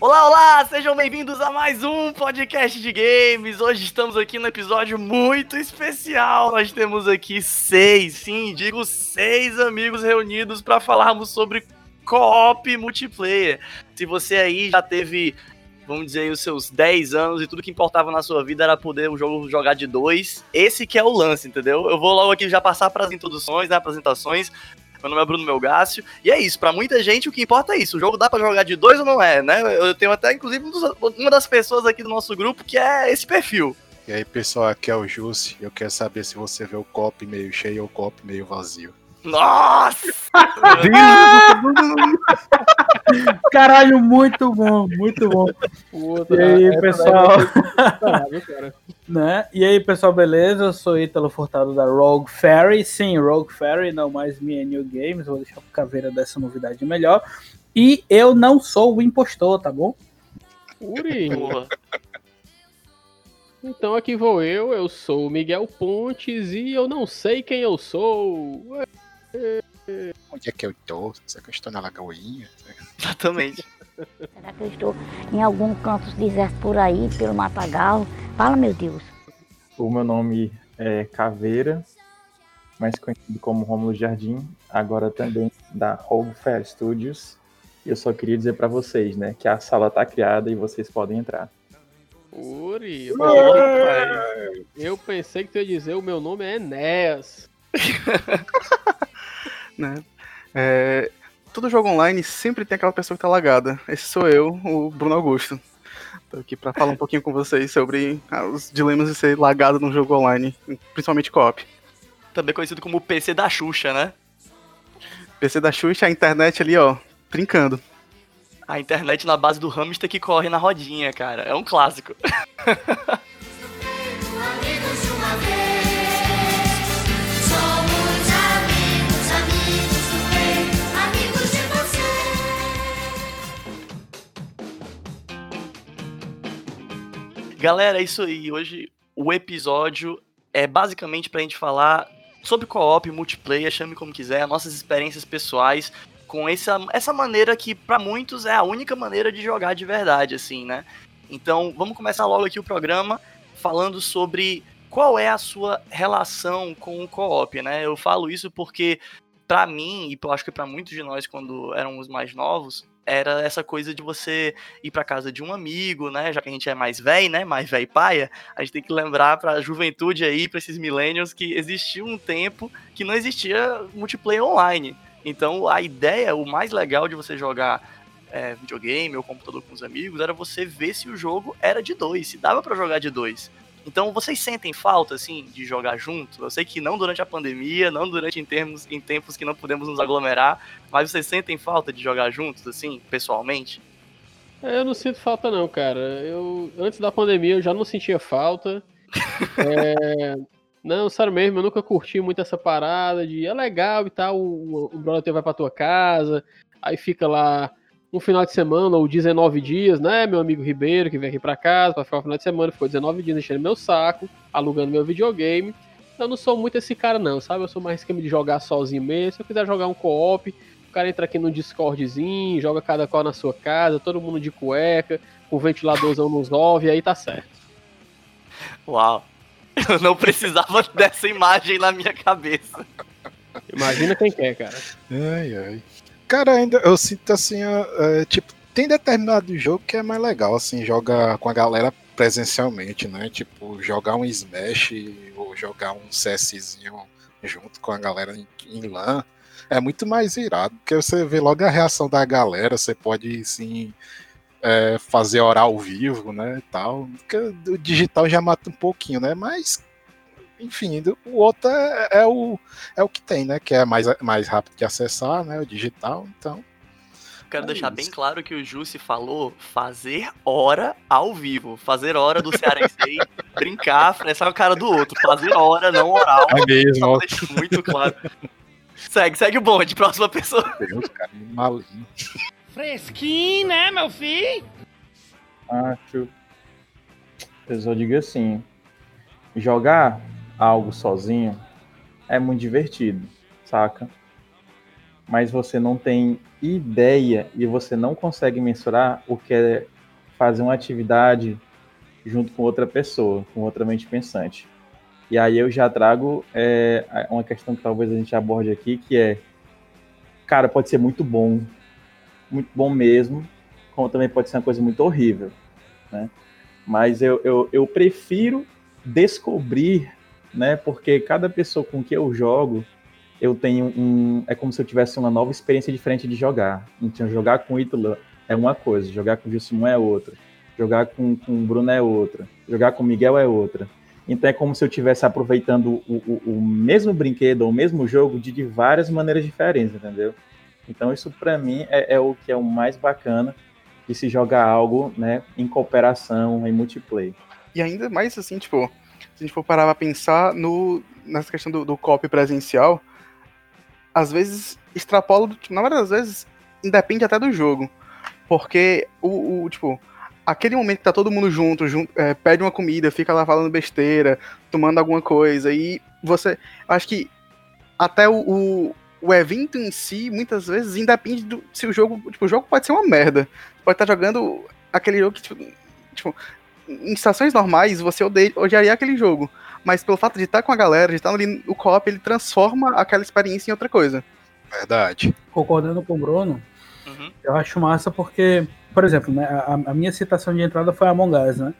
Olá, olá! Sejam bem-vindos a mais um podcast de games. Hoje estamos aqui no episódio muito especial. Nós temos aqui seis, sim, digo seis amigos reunidos para falarmos sobre co-op multiplayer. Se você aí já teve, vamos dizer, os seus 10 anos e tudo que importava na sua vida era poder o jogo jogar de dois, esse que é o lance, entendeu? Eu vou logo aqui já passar para as introduções, né, apresentações. Meu nome é Bruno Melgácio. E é isso, pra muita gente o que importa é isso. O jogo dá pra jogar de dois ou não é, né? Eu tenho até, inclusive, um uma das pessoas aqui do nosso grupo que é esse perfil. E aí, pessoal, aqui é o Jussi. Eu quero saber se você vê o copo meio cheio ou o copo meio vazio. Nossa! Caralho, muito bom, muito bom. Outro, E aí, essa pessoal? cara. Né? E aí, pessoal, beleza? Eu sou Ítalo Furtado da Rogue Fairy. Sim, Rogue Fairy, não mais minha New Games. Vou deixar pro caveira dessa novidade melhor. E eu não sou o impostor, tá bom? Uri, Porra. então aqui vou eu, eu sou o Miguel Pontes e eu não sei quem eu sou. Onde é que eu tô? Será que eu estou na Lagoinha? Exatamente. Será que eu estou em algum canto deserto por aí, pelo Matagal? Fala, meu Deus. O meu nome é Caveira, mais conhecido como Romulo Jardim, agora também da Rogue Fair Studios. E eu só queria dizer pra vocês, né, que a sala tá criada e vocês podem entrar. Uri, eu pensei, eu pensei que tu ia dizer o meu nome é Enéas. né? É, todo jogo online sempre tem aquela pessoa que tá lagada. Esse sou eu, o Bruno Augusto. Tô aqui pra falar um pouquinho com vocês sobre ah, os dilemas de ser lagado num jogo online, principalmente co-op. Também conhecido como PC da Xuxa, né? PC da Xuxa, a internet ali, ó, brincando. A internet na base do hamster que corre na rodinha, cara. É um clássico. Galera, é isso aí. Hoje o episódio é basicamente pra gente falar sobre co-op, multiplayer, chame como quiser, nossas experiências pessoais com essa, essa maneira que pra muitos é a única maneira de jogar de verdade, assim, né? Então, vamos começar logo aqui o programa falando sobre qual é a sua relação com o co-op, né? Eu falo isso porque pra mim e eu acho que pra muitos de nós quando éramos mais novos, era essa coisa de você ir pra casa de um amigo, né? Já que a gente é mais velho, né? Mais velho paia, a gente tem que lembrar pra juventude aí, pra esses millennials, que existiu um tempo que não existia multiplayer online. Então a ideia, o mais legal de você jogar é, videogame ou computador com os amigos era você ver se o jogo era de dois, se dava pra jogar de dois. Então vocês sentem falta assim de jogar junto? Eu sei que não durante a pandemia, não durante em termos em tempos que não podemos nos aglomerar, mas vocês sentem falta de jogar juntos assim, pessoalmente? É, Eu não sinto falta não, cara. Eu antes da pandemia eu já não sentia falta. É, não, sério mesmo, eu nunca curti muito essa parada de é legal e tal, o, o brother teu vai pra tua casa, aí fica lá um final de semana ou 19 dias, né? Meu amigo Ribeiro que vem aqui pra casa pra ficar o final de semana, ficou 19 dias enchendo meu saco, alugando meu videogame. Eu não sou muito esse cara não, sabe? Eu sou mais esquema de jogar sozinho mesmo. Se eu quiser jogar um co-op, o cara entra aqui no Discordzinho, joga cada qual na sua casa, todo mundo de cueca, com ventiladorzão nos 9, aí tá certo. Uau. Eu não precisava dessa imagem na minha cabeça. Imagina quem quer, cara. Ai, ai. Cara, ainda eu sinto assim, é, tipo, tem determinado jogo que é mais legal, assim, jogar com a galera presencialmente, né? Tipo, jogar um Smash ou jogar um CSzinho junto com a galera em, em LAN é muito mais irado, porque você vê logo a reação da galera, você pode, assim, é, fazer hora ao vivo, né, e tal. Porque o digital já mata um pouquinho, né? Mas, enfim, o outro é, é o, é o que tem, né? Que é mais, mais rápido de acessar, né? O digital, então. Quero É deixar isso. bem claro que o Jussi falou fazer hora ao vivo. Fazer hora do Cearense brincar, fressar a cara do outro. Fazer hora, não oral. É mesmo, muito claro. Segue, segue o bonde, próxima pessoa. Deus, cara, malinho. Fresquinho, né, meu filho? Acho. Eu só digo assim: jogar algo sozinho é muito divertido, saca? mas você não tem ideia e você não consegue mensurar o que é fazer uma atividade junto com outra pessoa, com outra mente pensante. E aí eu já trago é, uma questão que talvez a gente aborde aqui, que é, cara, pode ser muito bom, muito bom mesmo, como também pode ser uma coisa muito horrível, né? Mas eu, eu, eu prefiro descobrir, né? Porque cada pessoa com que eu jogo, eu tenho um. É como se eu tivesse uma nova experiência diferente de jogar. Então, jogar com o Ítalo é uma coisa, jogar com o Gilson é outra, jogar com, com o Bruno é outra, jogar com o Miguel é outra. Então é como se eu estivesse aproveitando o, o, o, mesmo brinquedo o mesmo jogo de, de várias maneiras diferentes, entendeu? Então isso para mim é, é, o que é o mais bacana de se jogar algo, né, em cooperação, em multiplayer. E ainda mais assim, tipo, se a gente for parar pra pensar no, nessa questão do, do copy presencial, às vezes extrapola, tipo, na maioria das vezes, independe até do jogo. Porque o, o tipo, aquele momento que tá todo mundo junto, junto é, pede uma comida, fica lá falando besteira, tomando alguma coisa, e você. Acho que até o, o, o evento em si, muitas vezes, independe do se o jogo. Tipo, o jogo pode ser uma merda. Pode estar jogando aquele jogo que, tipo, tipo em situações normais, você odeia, odiaria aquele jogo. Mas pelo fato de estar com a galera, de estar ali no co-op, ele transforma aquela experiência em outra coisa. Verdade. Concordando com o Bruno, Uhum. eu acho massa porque, por exemplo, né, a, a minha citação de entrada foi Among Us, né?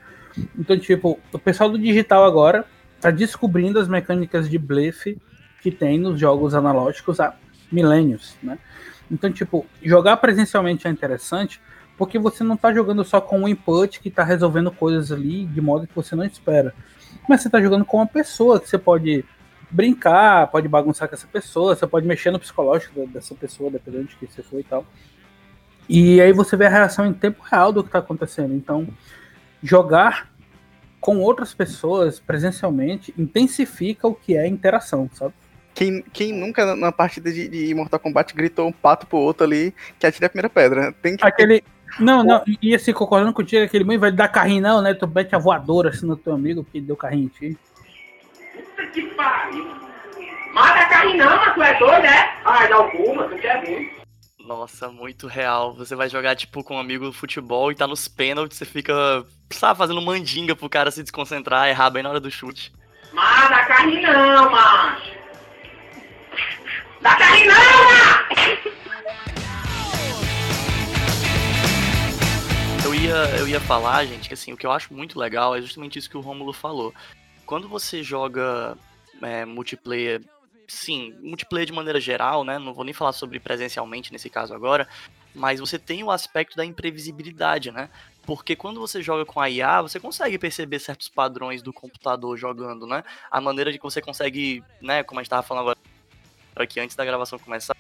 Então, tipo, o pessoal do digital agora tá descobrindo as mecânicas de blefe que tem nos jogos analógicos há milênios, né? Então, tipo, jogar presencialmente é interessante porque você não tá jogando só com um input que tá resolvendo coisas ali de modo que você não espera. Mas você tá jogando com uma pessoa que você pode brincar, pode bagunçar com essa pessoa, você pode mexer no psicológico dessa pessoa, dependendo de quem você for e tal. E aí você vê a reação em tempo real do que tá acontecendo. Então, jogar com outras pessoas presencialmente intensifica o que é interação, sabe? Quem, quem nunca na- na partida de, de Mortal Kombat gritou um pato pro outro ali que atira a primeira pedra? Tem que Aquele. Não, não, e- assim, concordando contigo, aquele mãe vai dar carrinho, não, né? Tu mete a voadora assim no teu amigo porque deu carrinho em ti. Puta que pariu. Mata carne não, mas tu é doido, é? Ai, dá alguma, tu quer vir. Nossa, muito real. Você vai jogar, tipo, com um amigo no futebol e tá nos pênaltis, você fica, sabe, fazendo mandinga pro cara se desconcentrar, errar bem na hora do chute. Mata carne não, macho. Dá carne não, macho. Eu ia, eu ia falar, gente, que assim, o que eu acho muito legal é justamente isso que o Rômulo falou. Quando você joga é, multiplayer, sim, multiplayer de maneira geral, né? Não vou nem falar sobre presencialmente nesse caso agora, mas você tem o aspecto da imprevisibilidade, né? Porque quando você joga com a IA, você consegue perceber certos padrões do computador jogando, né? A maneira de que você consegue, né, como a gente tava falando agora aqui antes da gravação começar,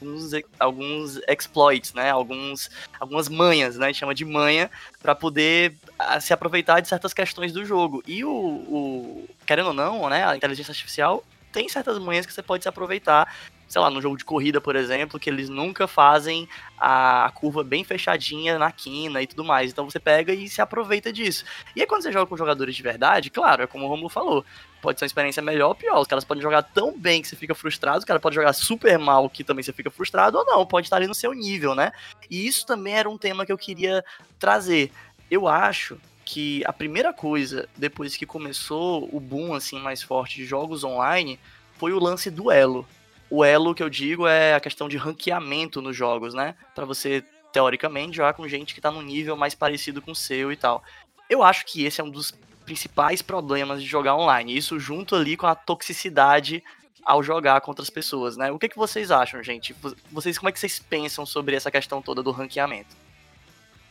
alguns, alguns exploits, né? Alguns, algumas manhas, né? A gente chama de manha para poder ah, se aproveitar de certas questões do jogo. E o, o- querendo ou não, né, a inteligência artificial tem certas manhas que você pode se aproveitar. Sei lá, no jogo de corrida, por exemplo, que eles nunca fazem a, curva bem fechadinha na quina e tudo mais. Então você pega e se aproveita disso. E aí quando você joga com jogadores de verdade, claro, é como o Romulo falou, pode ser uma experiência melhor ou pior. Os caras podem jogar tão bem que você fica frustrado, os caras podem jogar super mal que também você fica frustrado, ou não, pode estar ali no seu nível, né? E isso também era um tema que eu queria trazer. Eu acho que a primeira coisa, depois que começou o boom assim mais forte de jogos online, foi o lance do elo. O elo que eu digo é a questão de ranqueamento nos jogos, né? Pra você, teoricamente, jogar com gente que tá num nível mais parecido com o seu e tal. Eu acho que esse é um dos principais problemas de jogar online. Isso junto ali com a toxicidade ao jogar contra as pessoas, né? O que, que vocês acham, gente? Vo- Vocês, como é que vocês pensam sobre essa questão toda do ranqueamento?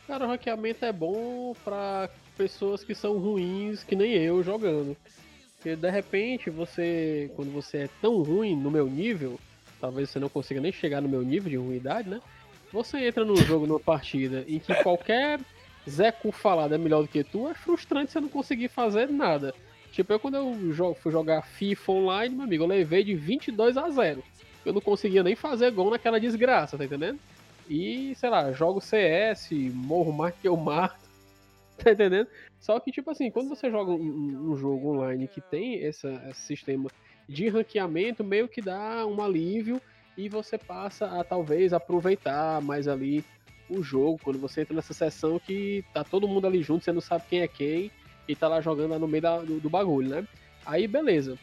Cara, o ranqueamento é bom pra pessoas que são ruins, que nem eu, jogando. Porque de repente você, quando você é tão ruim no meu nível, talvez você não consiga nem chegar no meu nível de ruindade, né? Você entra num jogo, numa partida, em que qualquer Zé Cu falado é melhor do que tu, é frustrante você não conseguir fazer nada. Tipo, eu quando eu fui jogar FIFA online, meu amigo, eu levei de 22 a 0. Eu não conseguia nem fazer gol naquela desgraça, tá entendendo? E, sei lá, jogo CS, morro mais que eu mato. Tá entendendo? Só que, tipo assim, quando você joga um, um- jogo online que tem essa- esse sistema de ranqueamento, meio que dá um alívio e você passa a talvez aproveitar mais ali o jogo, quando você entra nessa sessão que tá todo mundo ali junto, você não sabe quem é quem, e tá lá jogando lá no meio da, do, do, bagulho, né? Aí beleza.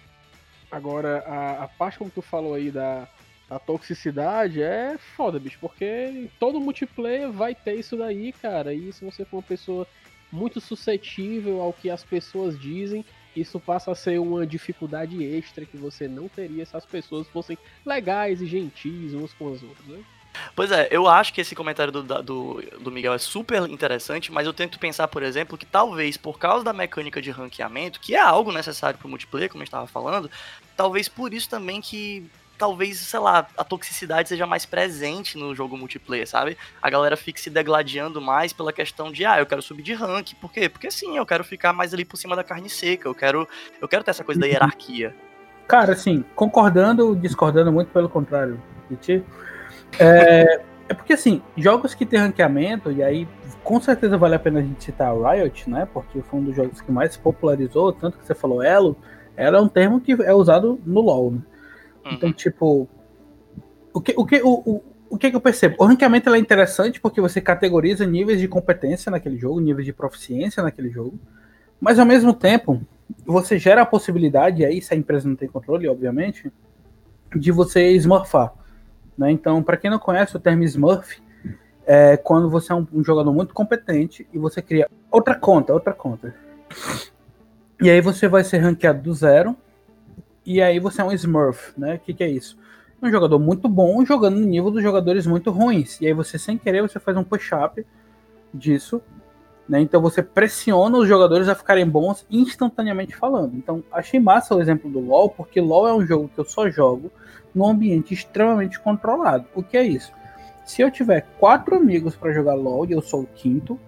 Agora, a, a parte como tu falou aí da, da toxicidade é foda, bicho, porque todo multiplayer vai ter isso daí, cara, e se você for uma pessoa muito suscetível ao que as pessoas dizem, isso passa a ser uma dificuldade extra que você não teria se as pessoas fossem legais e gentis umas com as outras, né? Pois é, eu acho que esse comentário do, do, do, Miguel é super interessante, mas eu tento pensar, por exemplo, que talvez por causa da mecânica de ranqueamento, que é algo necessário para o multiplayer, como a gente estava falando, talvez por isso também que talvez, sei lá, a toxicidade seja mais presente no jogo multiplayer, sabe? A galera fique se degladiando mais pela questão de, ah, eu quero subir de rank. Por quê? Porque sim, eu quero ficar mais ali por cima da carne seca, eu quero, eu quero ter essa coisa da uhum. hierarquia. Cara, assim, concordando, discordando muito pelo contrário é, é porque assim, jogos que tem ranqueamento, e aí com certeza vale a pena a gente citar a Riot, né? Porque foi um dos jogos que mais popularizou, tanto que você falou Elo, era um termo que é usado no LoL, né? Então, uhum. tipo, o que, o, que, o, o, o que, que eu percebo? O ranqueamento é interessante porque você categoriza níveis de competência naquele jogo, níveis de proficiência naquele jogo, mas ao mesmo tempo, você gera a possibilidade, e aí se a empresa não tem controle, obviamente, de você smurfar. Né? Então, para quem não conhece o termo smurf, é quando você é um, um jogador muito competente e você cria outra conta, outra conta. E aí você vai ser ranqueado do zero e aí você é um Smurf, né? O que, que é isso? Um jogador muito bom jogando no nível dos jogadores muito ruins. E aí você, sem querer, você faz um push-up disso. Né? Então você pressiona os jogadores a ficarem bons instantaneamente falando. Então achei massa o exemplo do LoL, porque LoL é um jogo que eu só jogo num ambiente extremamente controlado. O que é isso? Se eu tiver quatro amigos para jogar LoL e eu sou o quinto,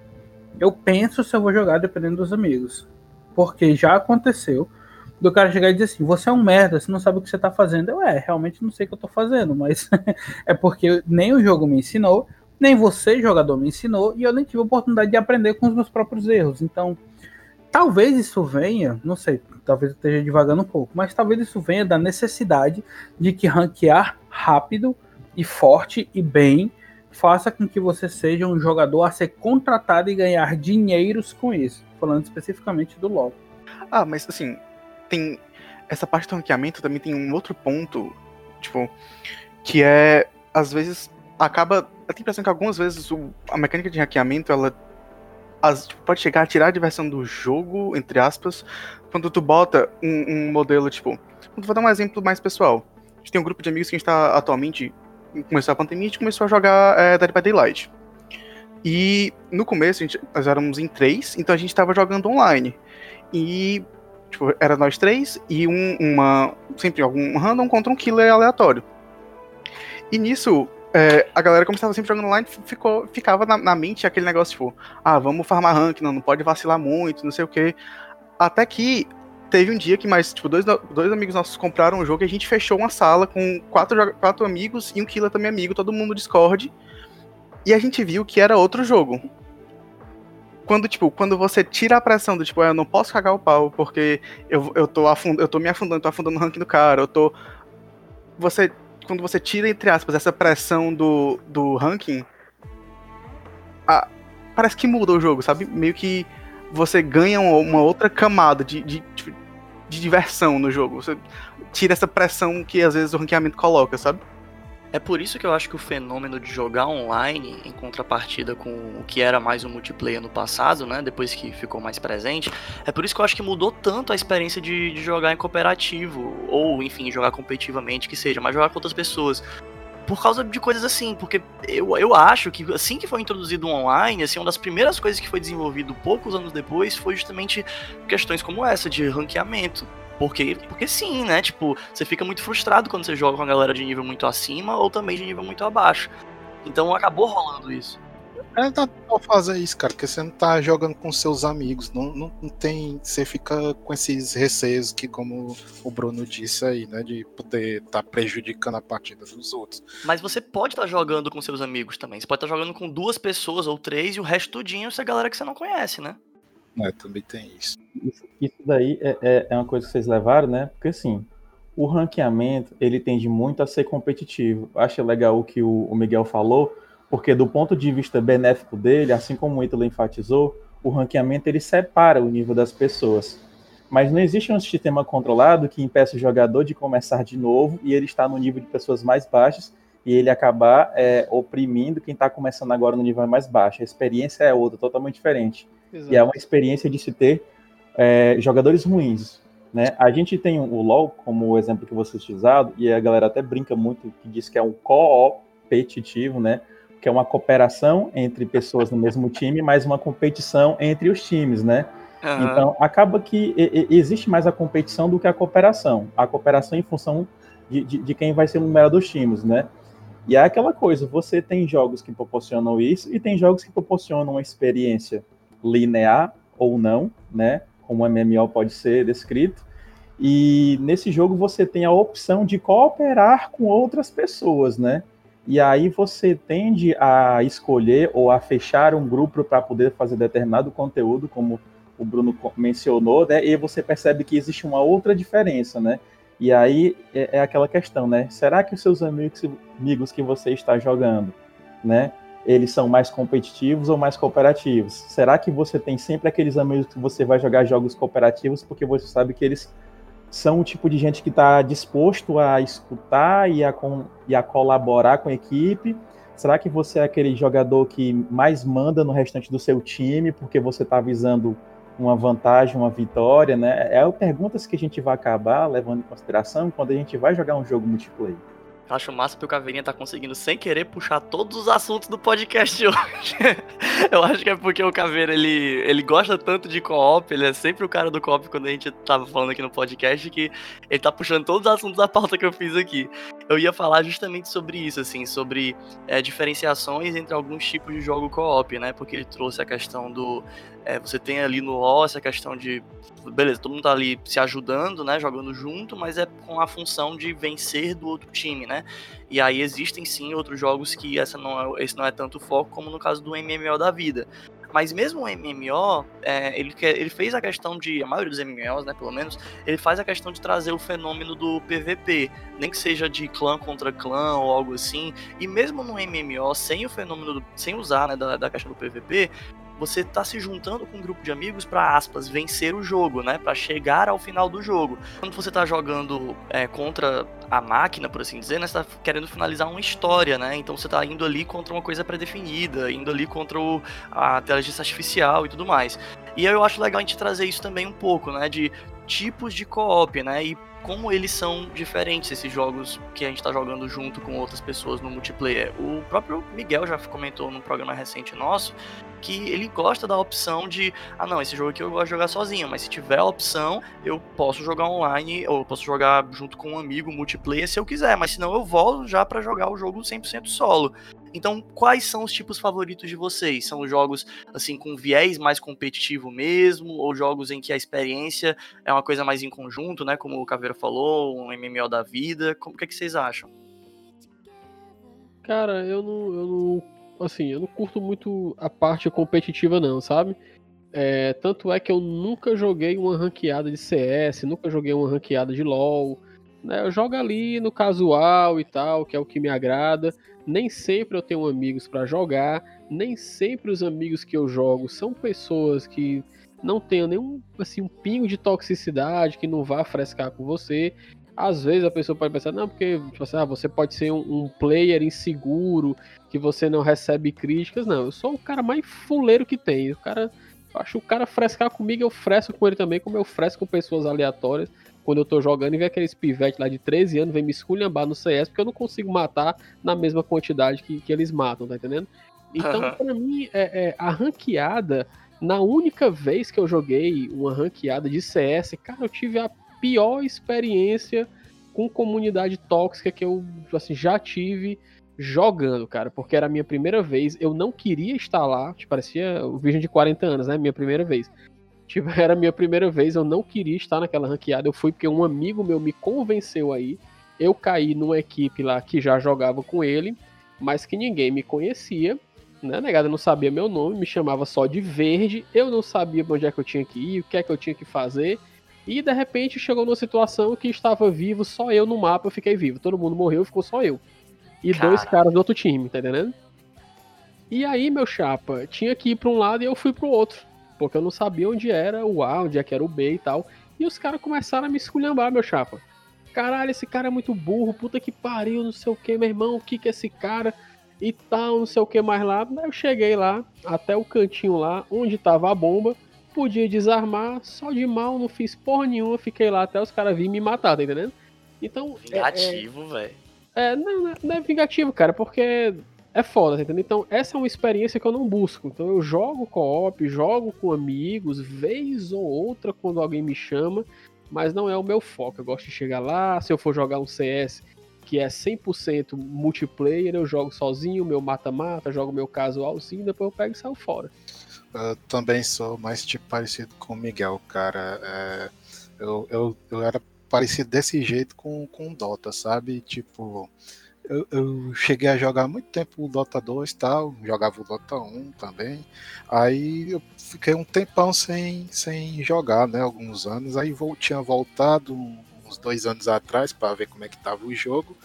eu penso se eu vou jogar dependendo dos amigos. Porque já aconteceu do cara chegar e dizer assim: você é um merda, você não sabe o que você tá fazendo. Eu, é, realmente não sei o que eu tô fazendo, mas é porque nem o jogo me ensinou, nem você, jogador, me ensinou, e eu nem tive a oportunidade de aprender com os meus próprios erros. Então, talvez isso venha, não sei, talvez eu esteja devagando um pouco, mas talvez isso venha da necessidade de que ranquear rápido e forte e bem faça com que você seja um jogador a ser contratado e ganhar dinheiros com isso. Falando especificamente do LoL. Ah, mas assim, tem essa parte do ranqueamento também tem um outro ponto, tipo, que é às vezes acaba, eu tenho a impressão que algumas vezes o, a mecânica de ranqueamento ela as, tipo, pode chegar a tirar a diversão do jogo, entre aspas, quando tu bota um, um modelo, tipo, vou dar um exemplo mais pessoal. A gente tem um grupo de amigos que a gente tá atualmente, começou a pandemia, gente começou a jogar é, Dead by Daylight. E no começo, a gente, nós éramos em três, então a gente tava jogando online. E Tipo, era nós três e um, uma. Sempre algum random contra um killer aleatório. E nisso, é, a galera começava sempre jogando online, ficou, ficava na, na, mente aquele negócio, tipo, ah, vamos farmar rank, não, não pode vacilar muito, não sei o quê. Até que teve um dia que mais, tipo, dois, dois amigos nossos compraram um jogo e a gente fechou uma sala com quatro, quatro amigos e um killer também amigo, todo mundo Discord. E a gente viu que era outro jogo quando, tipo, quando você tira a pressão do tipo, ah, eu não posso cagar o pau porque eu, eu, tô, afund, eu tô me afundando, tô afundando o ranking do cara, eu tô. Você. Quando você tira, entre aspas, essa pressão do, do ranking, a, parece que muda o jogo, sabe? Meio que você ganha uma, outra camada de, de, de, de diversão no jogo. Você tira essa pressão que às vezes o ranqueamento coloca, sabe? É por isso que eu acho que o fenômeno de jogar online, em contrapartida com o que era mais o multiplayer no passado, né? Depois que ficou mais presente, é por isso que eu acho que mudou tanto a experiência de, de jogar em cooperativo, ou enfim, jogar competitivamente, que seja, mas jogar com outras pessoas por causa de coisas assim, porque eu, eu acho que assim que foi introduzido o online, assim, uma das primeiras coisas que foi desenvolvido poucos anos depois foi justamente questões como essa de ranqueamento. Porque, porque sim, né? Tipo, você fica muito frustrado quando você joga com a galera de nível muito acima ou também de nível muito abaixo. Então acabou rolando isso. É natural fazer isso, cara, porque você não tá jogando com seus amigos, não, não, não, tem. Você fica com esses receios que, como o Bruno disse aí, né, de poder estar tá prejudicando a partida dos outros. Mas você pode estar tá jogando com seus amigos também. Você pode estar tá jogando com duas pessoas ou três e o resto tudinho é a galera que você não conhece, né? É, também tem isso. Isso, isso daí é, é, é, uma coisa que vocês levaram, né? Porque assim, o ranqueamento ele tende muito a ser competitivo. Acho legal o que o, Miguel falou, porque do ponto de vista benéfico dele, assim como o Ítalo enfatizou, o ranqueamento ele separa o nível das pessoas. Mas não existe um sistema controlado que impeça o jogador de começar de novo e ele está no nível de pessoas mais baixas e ele acabar é, oprimindo quem está começando agora no nível mais baixo. A experiência é outra, totalmente diferente. Exato. E é uma experiência de se ter é, jogadores ruins. Né? A gente tem o LoL como o exemplo que você utilizado, e a galera até brinca muito que diz que é um competitivo, né? que é uma cooperação entre pessoas no mesmo time, mas uma competição entre os times, né? Uhum. Então, acaba que existe mais a competição do que a cooperação. A cooperação em função de, de, de, quem vai ser o número dos times, né? E é aquela coisa, você tem jogos que proporcionam isso e tem jogos que proporcionam uma experiência linear ou não, né? Como o MMO pode ser descrito. E nesse jogo você tem a opção de cooperar com outras pessoas, né? E aí você tende a escolher ou a fechar um grupo para poder fazer determinado conteúdo, como o Bruno mencionou, né? E você percebe que existe uma outra diferença, né? E aí é, é aquela questão, né? Será que os seus amigos, amigos que você está jogando, né? Eles são mais competitivos ou mais cooperativos? Será que você tem sempre aqueles amigos que você vai jogar jogos cooperativos porque você sabe que eles são o tipo de gente que está disposto a escutar e a, com, e a colaborar com a equipe? Será que você é aquele jogador que mais manda no restante do seu time porque você está visando uma vantagem, uma vitória, né? É perguntas que a gente vai acabar levando em consideração quando a gente vai jogar um jogo multiplayer. Eu acho massa que o Caveirinha tá conseguindo, sem querer, puxar todos os assuntos do podcast hoje. eu acho que é porque o Caveira, ele, ele gosta tanto de co-op, ele é sempre o cara do co-op quando a gente tava falando aqui no podcast, que ele tá puxando todos os assuntos da pauta que eu fiz aqui. Eu ia falar justamente sobre isso, assim, sobre é, diferenciações entre alguns tipos de jogo co-op, né? Porque ele trouxe a questão do é, você tem ali no LoL essa questão de, beleza, todo mundo tá ali se ajudando, né, jogando junto, mas é com a função de vencer do outro time, né? E aí existem sim outros jogos que essa não é, esse não é tanto foco, como no caso do MMO da vida. Mas mesmo o MMO, é, ele, ele fez a questão de, a maioria dos MMOs, né, pelo menos, ele faz a questão de trazer o fenômeno do PVP, nem que seja de clã contra clã ou algo assim. E mesmo no MMO, sem o fenômeno, do, sem usar, né, da, da questão do PVP, você está se juntando com um grupo de amigos para aspas vencer o jogo, né? Para chegar ao final do jogo. Quando você está jogando é, contra a máquina, por assim dizer, né? Você tá querendo finalizar uma história, né? Então você está indo ali contra uma coisa pré-definida, indo ali contra o, a inteligência artificial e tudo mais. E eu acho legal a gente trazer isso também um pouco, né? De tipos de co-op, né? E como eles são diferentes, esses jogos que a gente está jogando junto com outras pessoas no multiplayer. O próprio Miguel já comentou num programa recente nosso que ele gosta da opção de, ah não, esse jogo aqui eu gosto de jogar sozinho, mas se tiver a opção, eu posso jogar online, ou posso jogar junto com um amigo, multiplayer, se eu quiser, mas senão eu volto já para jogar o jogo 100% solo. Então, quais são os tipos favoritos de vocês? São jogos assim com viés mais competitivo mesmo, ou jogos em que a experiência é uma coisa mais em conjunto, né, como o Caveira falou, um MMO da vida? Como que, é que vocês acham? Cara, eu não, eu não assim, eu não curto muito a parte competitiva não, sabe? É, tanto é que eu nunca joguei uma ranqueada de CS, nunca joguei uma ranqueada de LoL. Né? Eu jogo ali no casual e tal, que é o que me agrada. Nem sempre eu tenho amigos para jogar, nem sempre os amigos que eu jogo são pessoas que não tenham nenhum assim um pingo de toxicidade, que não vá frescar com você. Às vezes a pessoa pode pensar, não, porque tipo assim, ah, você pode ser um, um, player inseguro, que você não recebe críticas. Não, eu sou o cara mais fuleiro que tem. O cara, acho o cara frescar comigo, eu fresco com ele também, como eu fresco com pessoas aleatórias. Quando eu tô jogando e vê aqueles pivete lá de 13 anos, vem me esculhambar no CS, porque eu não consigo matar na mesma quantidade que, que eles matam, tá entendendo? Então, uhum. pra mim, é, é, a ranqueada, na única vez que eu joguei uma ranqueada de CS, cara, eu tive a pior experiência com comunidade tóxica que eu assim, já tive jogando, cara, porque era a minha primeira vez, eu não queria estar lá, tipo, parecia o Virgem de 40 anos, né, minha primeira vez. Tipo, era a minha primeira vez, eu não queria estar naquela ranqueada, eu fui porque um amigo meu me convenceu aí, eu caí numa equipe lá que já jogava com ele, mas que ninguém me conhecia, né, negada não sabia meu nome, me chamava só de Verde, eu não sabia onde é que eu tinha que ir, o que é que eu tinha que fazer, E de repente chegou numa situação que estava vivo só eu no mapa, eu fiquei vivo. Todo mundo morreu, ficou só eu. E Cara. dois caras do outro time, tá entendendo? E aí, meu chapa, tinha que ir pra um lado e eu fui pro outro. Porque eu não sabia onde era o A, onde é que era o B e tal. E os caras começaram a me esculhambar, meu chapa. Caralho, esse cara é muito burro, puta que pariu, não sei o que, meu irmão, o que que é esse cara? E tal, não sei o que mais lá. Daí eu cheguei lá, até o cantinho lá, onde tava a bomba. Podia desarmar, só de mal, não fiz porra nenhuma, fiquei lá até os caras virem me matar, tá entendendo? Então, é- é, Vingativo, velho. é, não, é- não é vingativo, cara, porque é foda, tá entendendo? Então, essa é uma experiência que eu não busco. Então, eu jogo co-op, jogo com amigos, vez ou outra quando alguém me chama, mas não é o meu foco. Eu gosto de chegar lá, se eu for jogar um CS que é 100% multiplayer, eu jogo sozinho, meu mata-mata, jogo meu casualzinho, depois eu pego e saio fora. Eu também sou mais tipo parecido com o Miguel, cara. É, eu, eu, eu era parecido desse jeito com, com o Dota, sabe? Tipo, eu, eu cheguei a jogar muito tempo o Dota 2 e tal, jogava o Dota 1 também. Aí eu fiquei um tempão sem, sem jogar, né? Alguns anos. Aí vol, tinha voltado uns dois anos atrás para ver como é que tava o jogo.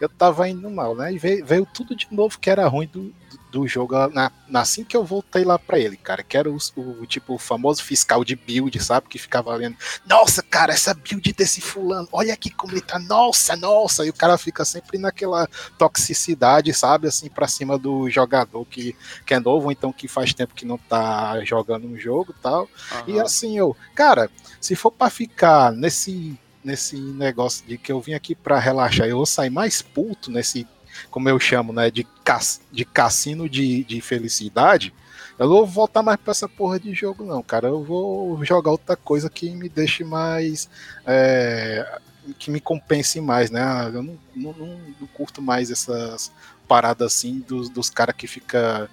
Eu tava indo mal, né? E veio, veio tudo de novo que era ruim do, do jogo na, na- assim que eu voltei lá pra ele, cara, que era o, o tipo o famoso fiscal de build, sabe, que ficava lendo, nossa, cara, essa build desse fulano, olha aqui como ele tá, nossa, nossa, e o cara fica sempre naquela toxicidade, sabe, assim, pra cima do jogador que, que é novo, ou então que faz tempo que não tá jogando um jogo e tal, e Aham. assim, eu, cara, se for pra ficar nesse nesse negócio de que eu vim aqui pra relaxar, eu vou sair mais puto nesse, como eu chamo, né, de, cas, de cassino de, de felicidade. Eu não vou voltar mais pra essa porra de jogo, não, cara. Eu vou jogar outra coisa que me deixe mais. é, que me compense mais, né? Eu não, não, não- curto mais essas paradas assim dos, dos caras que fica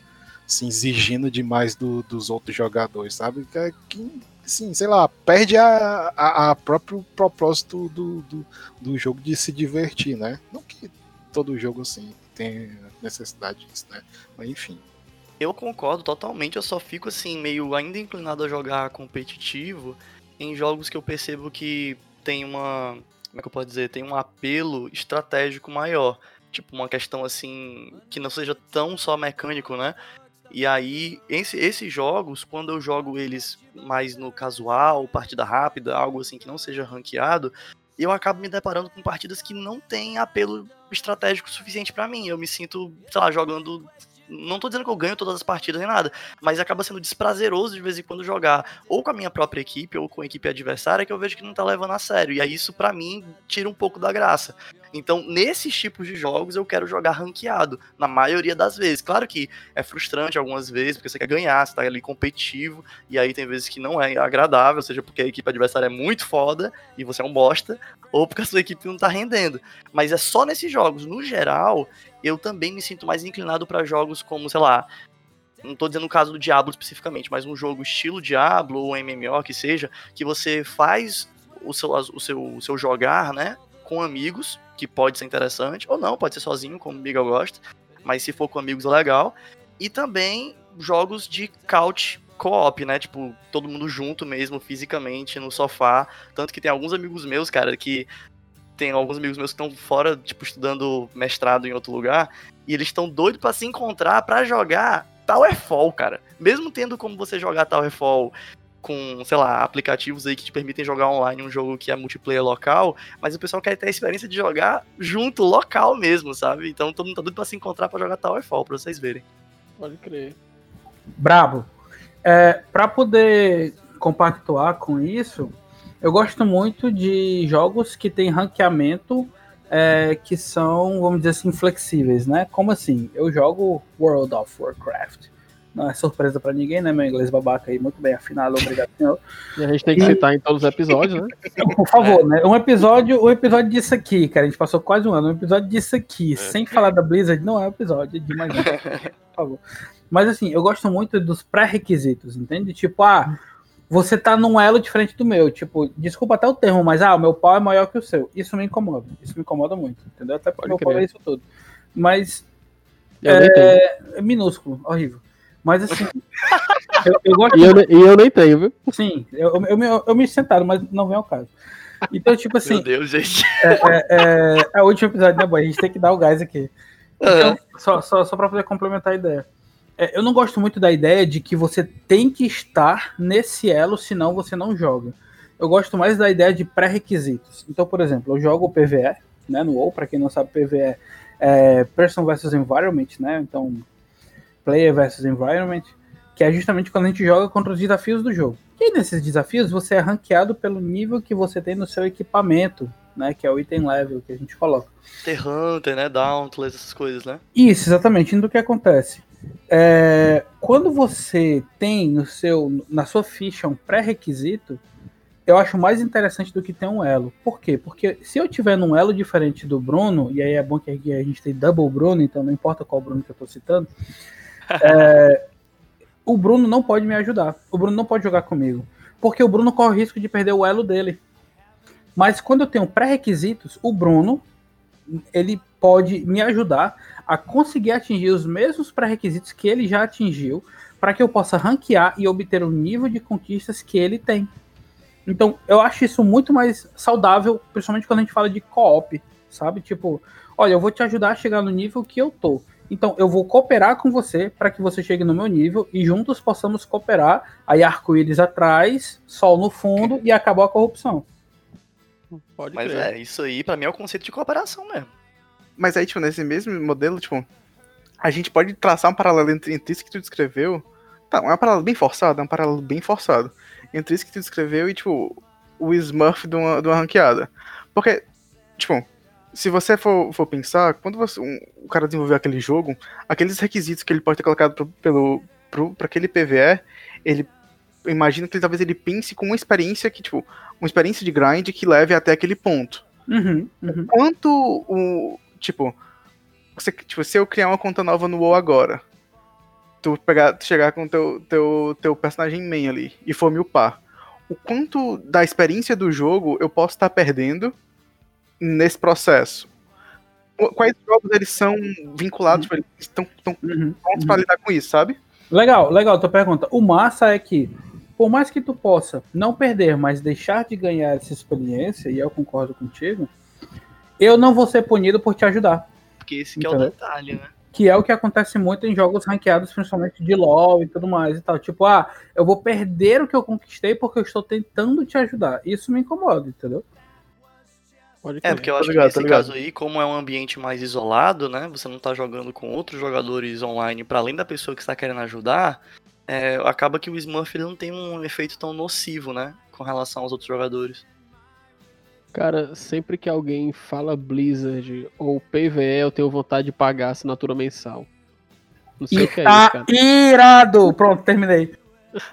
assim, exigindo demais do- dos outros jogadores, sabe? Que, é que assim, sei lá, perde a, a, a próprio propósito do, do, do jogo de se divertir, né? Não que todo jogo assim tem necessidade disso, né? Mas enfim. Eu concordo totalmente, eu só fico assim, meio ainda inclinado a jogar competitivo em jogos que eu percebo que tem uma. Como é que eu posso dizer? Tem um apelo estratégico maior. Tipo, uma questão assim, que não seja tão só mecânico, né? E aí, esse- esses jogos, quando eu jogo eles mais no casual, partida rápida, algo assim que não seja ranqueado, eu acabo me deparando com partidas que não têm apelo estratégico suficiente pra mim. Eu me sinto, sei lá, jogando não tô dizendo que eu ganho todas as partidas nem nada, mas acaba sendo desprazeroso de vez em quando jogar ou com a minha própria equipe ou com a equipe adversária que eu vejo que não tá levando a sério. E aí isso pra mim tira um pouco da graça. Então, nesses tipos de jogos eu quero jogar ranqueado, na maioria das vezes. Claro que é frustrante algumas vezes, porque você quer ganhar, você tá ali competitivo, e aí tem vezes que não é agradável, seja porque a equipe adversária é muito foda e você é um bosta, ou porque a sua equipe não tá rendendo. Mas é só nesses jogos. No geral, eu também me sinto mais inclinado para jogos como, sei lá, não tô dizendo o caso do Diablo especificamente, mas um jogo estilo Diablo ou MMO que seja, que você faz o seu, o seu, o seu jogar, né, com amigos, que pode ser interessante, ou não, pode ser sozinho, como o Miguel gosta, mas se for com amigos é legal, e também jogos de couch co-op, né, tipo, todo mundo junto mesmo, fisicamente, no sofá, tanto que tem alguns amigos meus, cara, que tem alguns amigos meus que estão fora, tipo, estudando mestrado em outro lugar, e eles estão doidos pra se encontrar pra jogar Towerfall, cara. Mesmo tendo como você jogar Towerfall com, sei lá, aplicativos aí que te permitem jogar online um jogo que é multiplayer local, mas o pessoal quer ter a experiência de jogar junto, local mesmo, sabe? Então todo mundo tá doido pra se encontrar pra jogar Towerfall, pra vocês verem. Pode crer. Brabo. É, para poder compactuar com isso, eu gosto muito de jogos que tem ranqueamento é, que são, vamos dizer assim, flexíveis, né? Como assim? Eu jogo World of Warcraft. Não é surpresa para ninguém, né? Meu inglês babaca aí, muito bem afinado, obrigado, senhor. E a gente tem que citar em todos os episódios, né? Por favor, né? Um episódio, um episódio disso aqui, cara. A gente passou quase um ano. Um episódio disso aqui, sem falar da Blizzard, não é um episódio de mais. Por favor. Mas assim, eu gosto muito dos pré-requisitos, entende? Tipo, ah, você tá num elo diferente do meu. Tipo, desculpa até o termo, mas ah, o meu pau é maior que o seu. Isso me incomoda. Isso me incomoda muito, entendeu? Até porque Pode meu pau é isso tudo. Mas é, é minúsculo, horrível. Mas assim, eu, eu gosto E eu, ne- e eu nem tenho, viu? Sim, eu, eu, eu, me- eu me sentado, mas não vem ao caso. Então, tipo Meu assim, Deus, gente. é, é o último episódio, né, boy? A gente tem que dar o gás aqui. Então, É. só, só, só pra poder complementar a ideia. É, eu não gosto muito da ideia de que você tem que estar nesse elo, senão você não joga. Eu gosto mais da ideia de pré-requisitos. Então, por exemplo, eu jogo o PVE, né, no WoW, pra quem não sabe, PVE é Person versus Environment, né? Então, Player versus Environment, que é justamente quando a gente joga contra os desafios do jogo. E nesses desafios, você é ranqueado pelo nível que você tem no seu equipamento, né? Que é o item level que a gente coloca. The Hunter, né? Dauntless, essas coisas, né? Isso, exatamente. Então, o que acontece? É, quando você tem no seu, na sua ficha um pré-requisito, eu acho mais interessante do que ter um elo. Por quê? Porque se eu tiver num elo diferente do Bruno, e aí é bom que aqui a gente tem double Bruno, então não importa qual Bruno que eu tô citando, é, o Bruno não pode me ajudar. O Bruno não pode jogar comigo. Porque o Bruno corre o risco de perder o elo dele. Mas quando eu tenho pré-requisitos, o Bruno ele pode me ajudar a conseguir atingir os mesmos pré-requisitos que ele já atingiu, para que eu possa ranquear e obter o nível de conquistas que ele tem. Então, eu acho isso muito mais saudável, principalmente quando a gente fala de co-op, sabe? Tipo, olha, eu vou te ajudar a chegar no nível que eu tô. Então, eu vou cooperar com você para que você chegue no meu nível e juntos possamos cooperar. Aí, arco-íris atrás, sol no fundo e acabou a corrupção. Pode Mas crer. é, isso aí pra mim é o conceito de cooperação mesmo. Mas aí, tipo, nesse mesmo modelo, tipo, a gente pode traçar um paralelo entre, entre isso que tu descreveu. Tá, é um paralelo bem forçado, é um paralelo bem forçado. Entre isso que tu descreveu e, tipo, o Smurf de uma, de uma ranqueada. Porque, tipo, se você for, for pensar, quando você, um- o cara desenvolveu aquele jogo, aqueles requisitos que ele pode ter colocado pro, pelo, pro, pra aquele PVE, ele eu imagino que talvez ele pense com uma experiência que, tipo, uma experiência de grind que leve até aquele ponto Uhum, uhum. quanto o. Tipo, você, tipo, se eu criar uma conta nova no WoW agora, tu pegar, tu chegar com teu, teu, teu personagem main ali e for me upar, o quanto da experiência do jogo eu posso estar perdendo nesse processo? Qu- Quais jogos eles são vinculados, eles estão, estão Uhum. prontos pra lidar com isso, sabe? Legal, legal, tua pergunta. O massa é que, por mais que tu possa não perder, mas deixar de ganhar essa experiência, e eu concordo contigo, eu não vou ser punido por te ajudar. Porque esse que é o detalhe, né? Que é o que acontece muito em jogos ranqueados, principalmente de LoL e tudo mais e tal. Tipo, ah, eu vou perder o que eu conquistei porque eu estou tentando te ajudar. Isso me incomoda, entendeu? Pode É, porque eu acho ligado, que nesse ligado. caso aí, como é um ambiente mais isolado, né? Você não tá jogando com outros jogadores online para além da pessoa que está querendo ajudar, é, acaba que o Smurf ele não tem um efeito tão nocivo, né? Com relação aos outros jogadores. Cara, sempre que alguém fala Blizzard ou PVE, eu tenho vontade de pagar a assinatura mensal. Não sei E o que é isso, tá cara. irado! Pronto, terminei.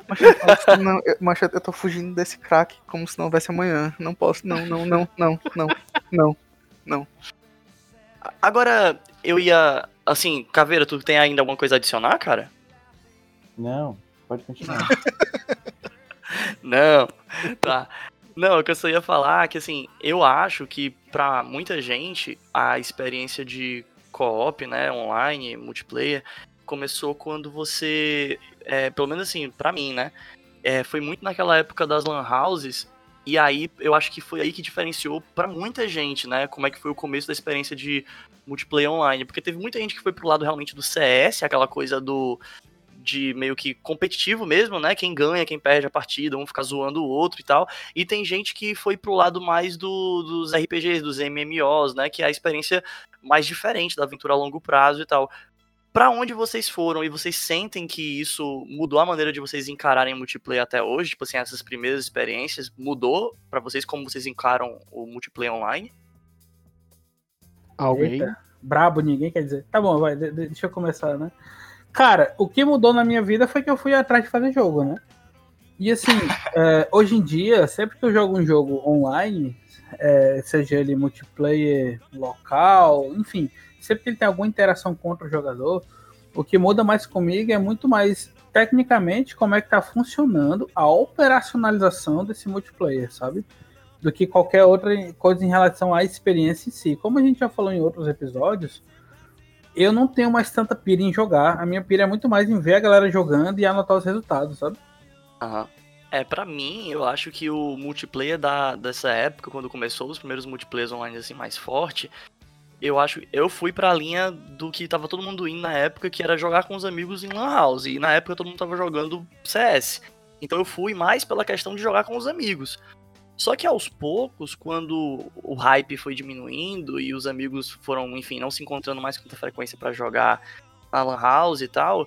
Mas eu, falo, não, eu, mas eu tô fugindo desse crack como se não houvesse amanhã. Não posso, não, não, não, não, não, não. Agora, eu ia. Assim, Caveira, tu tem ainda alguma coisa a adicionar, cara? Não, pode continuar. Não, tá. Não, o que eu só ia falar é que, assim, eu acho que pra muita gente a experiência de co-op, né, online, multiplayer, começou quando você, é, pelo menos assim, pra mim, né, é, foi muito naquela época das lan houses, e aí eu acho que foi aí que diferenciou pra muita gente, né, como é que foi o começo da experiência de multiplayer online, porque teve muita gente que foi pro lado realmente do CS, aquela coisa do de meio que competitivo mesmo, né? Quem ganha, quem perde a partida, um fica zoando o outro e tal. E tem gente que foi pro lado mais do, dos RPGs, dos MMOs, né? Que é a experiência mais diferente da aventura a longo prazo e tal. Pra onde vocês foram e vocês sentem que isso mudou a maneira de vocês encararem multiplayer até hoje? Tipo assim, essas primeiras experiências mudou pra vocês como vocês encaram o multiplayer online? Alguém? Eita, brabo ninguém quer dizer. Tá bom, vai, de- de- deixa eu começar, né? Cara, o que mudou na minha vida foi que eu fui atrás de fazer jogo, né? E assim, é, hoje em dia, sempre que eu jogo um jogo online, é, seja ele multiplayer local, enfim, sempre que ele tem alguma interação com outro jogador, o que muda mais comigo é muito mais tecnicamente como é que tá funcionando a operacionalização desse multiplayer, sabe? Do que qualquer outra coisa em relação à experiência em si. Como a gente já falou em outros episódios, eu não tenho mais tanta pira em jogar. A minha pira é muito mais em ver a galera jogando e anotar os resultados, sabe? Aham. É, pra mim, eu acho que o multiplayer da, dessa época, quando começou os primeiros multiplayers online assim mais forte, eu acho, eu fui pra linha do que tava todo mundo indo na época, que era jogar com os amigos em Lan House. E na época todo mundo tava jogando CS. Então eu fui mais pela questão de jogar com os amigos. Só que aos poucos, quando o hype foi diminuindo e os amigos foram, enfim, não se encontrando mais com muita frequência pra jogar na Lan House e tal,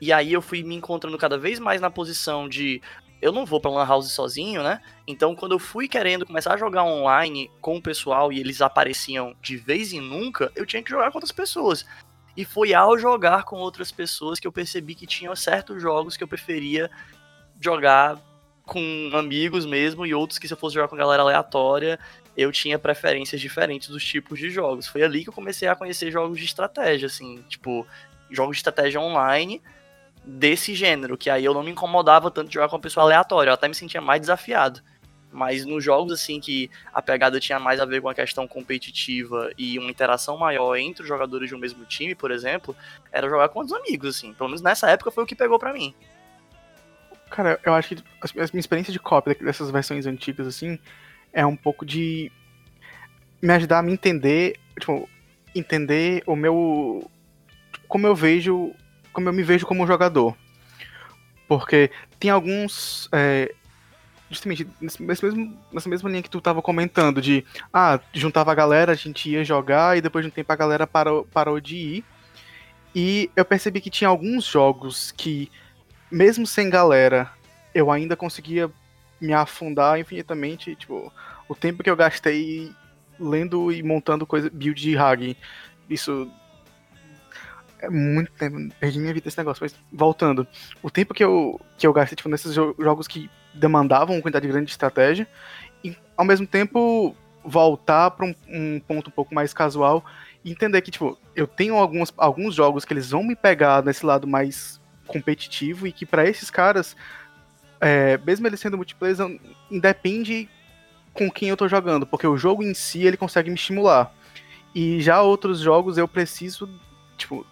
e aí eu fui me encontrando cada vez mais na posição de eu não vou pra Lan House sozinho, né? Então, quando eu fui querendo começar a jogar online com o pessoal e eles apareciam de vez em nunca, eu tinha que jogar com outras pessoas. E foi ao jogar com outras pessoas que eu percebi que tinha certos jogos que eu preferia jogar com amigos mesmo e outros que se eu fosse jogar com galera aleatória, eu tinha preferências diferentes dos tipos de jogos. Foi ali que eu comecei a conhecer jogos de estratégia, assim, tipo, jogos de estratégia online desse gênero, que aí eu não me incomodava tanto de jogar com uma pessoa aleatória, eu até me sentia mais desafiado. Mas nos jogos assim que a pegada tinha mais a ver com a questão competitiva e uma interação maior entre os jogadores de um mesmo time, por exemplo, era jogar com os amigos, assim. Pelo menos nessa época foi o que pegou para mim. Cara, eu acho que a minha experiência de cópia dessas versões antigas, assim, é um pouco de me ajudar a me entender, tipo, entender o meu. como eu vejo como eu me vejo como jogador. Porque tem alguns. É, justamente nesse mesmo, nessa mesma linha que tu tava comentando, de ah, juntava a galera, a gente ia jogar e depois de um tempo a galera parou, parou de ir. E eu percebi que tinha alguns jogos que, mesmo sem galera, eu ainda conseguia me afundar infinitamente. Tipo, o tempo que eu gastei lendo e montando coisa, build de Hag, isso é muito tempo, perdi minha vida esse negócio, mas voltando. O tempo que eu, que eu gastei tipo, nesses jo jogos que demandavam uma quantidade grande de estratégia, e ao mesmo tempo voltar para um, um, ponto um pouco mais casual e entender que, tipo, eu tenho alguns, alguns jogos que eles vão me pegar nesse lado mais competitivo e que para esses caras, é, mesmo eles sendo multiplayer, independe com quem eu tô jogando, porque o jogo em si ele consegue me estimular. E já outros jogos eu preciso, tipo,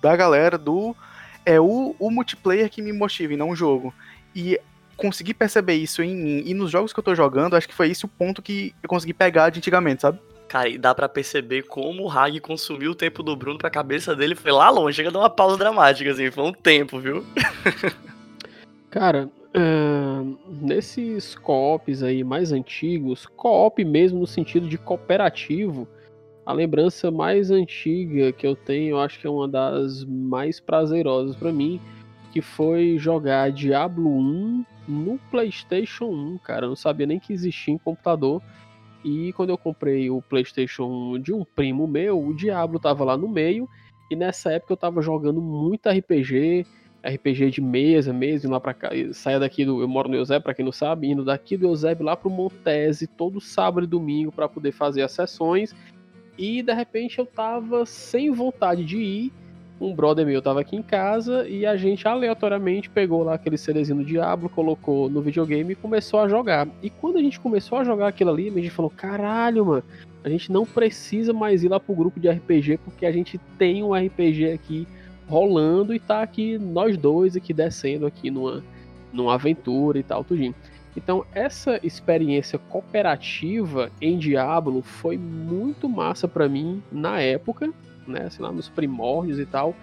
da galera do. É o, o multiplayer que me motiva e não o jogo. E conseguir perceber isso em mim e nos jogos que eu tô jogando, acho que foi esse o ponto que eu consegui pegar de antigamente, sabe? Cara, e dá para perceber como o Hag consumiu o tempo do Bruno pra cabeça dele, foi lá longe, chega a dar uma pausa dramática, assim, foi um tempo, viu? Cara, uh, nesses co-ops aí mais antigos, co-op mesmo no sentido de cooperativo, a lembrança mais antiga que eu tenho, eu acho que é uma das mais prazerosas para mim, que foi jogar Diablo 1 no PlayStation 1, cara. Eu não sabia nem que existia em computador. E quando eu comprei o PlayStation 1 de um primo meu, o Diablo tava lá no meio. E nessa época eu tava jogando muito RPG, RPG de mesa mesmo, lá pra cá. Saia daqui do. Eu moro no Eusébio, pra quem não sabe, indo daqui do Eusébio lá pro Montese todo sábado e domingo para poder fazer as sessões e de repente eu tava sem vontade de ir. Um brother meu tava aqui em casa e a gente aleatoriamente pegou lá aquele CDzinho do Diablo, colocou no videogame e começou a jogar. E quando a gente começou a jogar aquilo ali, a gente falou: caralho, mano, a gente não precisa mais ir lá pro grupo de RPG porque a gente tem um RPG aqui rolando e tá aqui nós dois aqui descendo aqui numa, numa aventura e tal, tudinho. Então, essa experiência cooperativa em Diablo foi muito massa para mim na época, né, assim, lá nos primórdios e tal,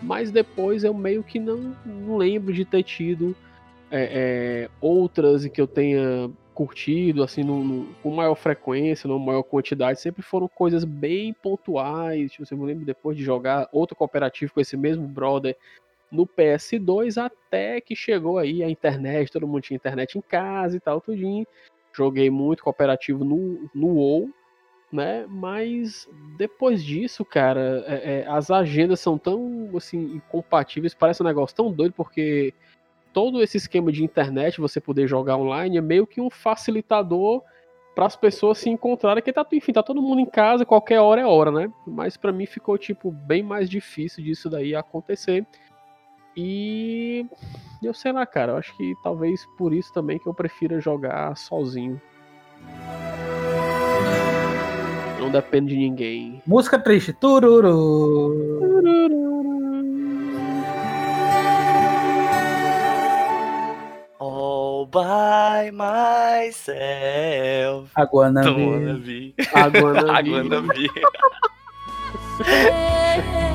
mas depois eu meio que não, lembro de ter tido é, é, outras que eu tenha curtido, assim, no, no, com maior frequência, numa maior quantidade, sempre foram coisas bem pontuais, tipo, eu me lembro depois de jogar outro cooperativo com esse mesmo brother no PS2 até que chegou aí a internet, todo mundo tinha internet em casa e tal, tudinho. Joguei muito cooperativo no, no WoW, né? Mas depois disso, cara, é, é, as agendas são tão assim incompatíveis, parece um negócio tão doido porque todo esse esquema de internet, você poder jogar online, é meio que um facilitador para as pessoas se encontrarem, que tá, enfim, tá todo mundo em casa, qualquer hora é hora, né? Mas para mim ficou tipo bem mais difícil disso daí acontecer. E eu sei lá, cara, eu acho que talvez por isso também que eu prefira jogar sozinho. Não depende de ninguém. Música triste. Tururu. All by myself. Aguanabi. Aguanabi. vi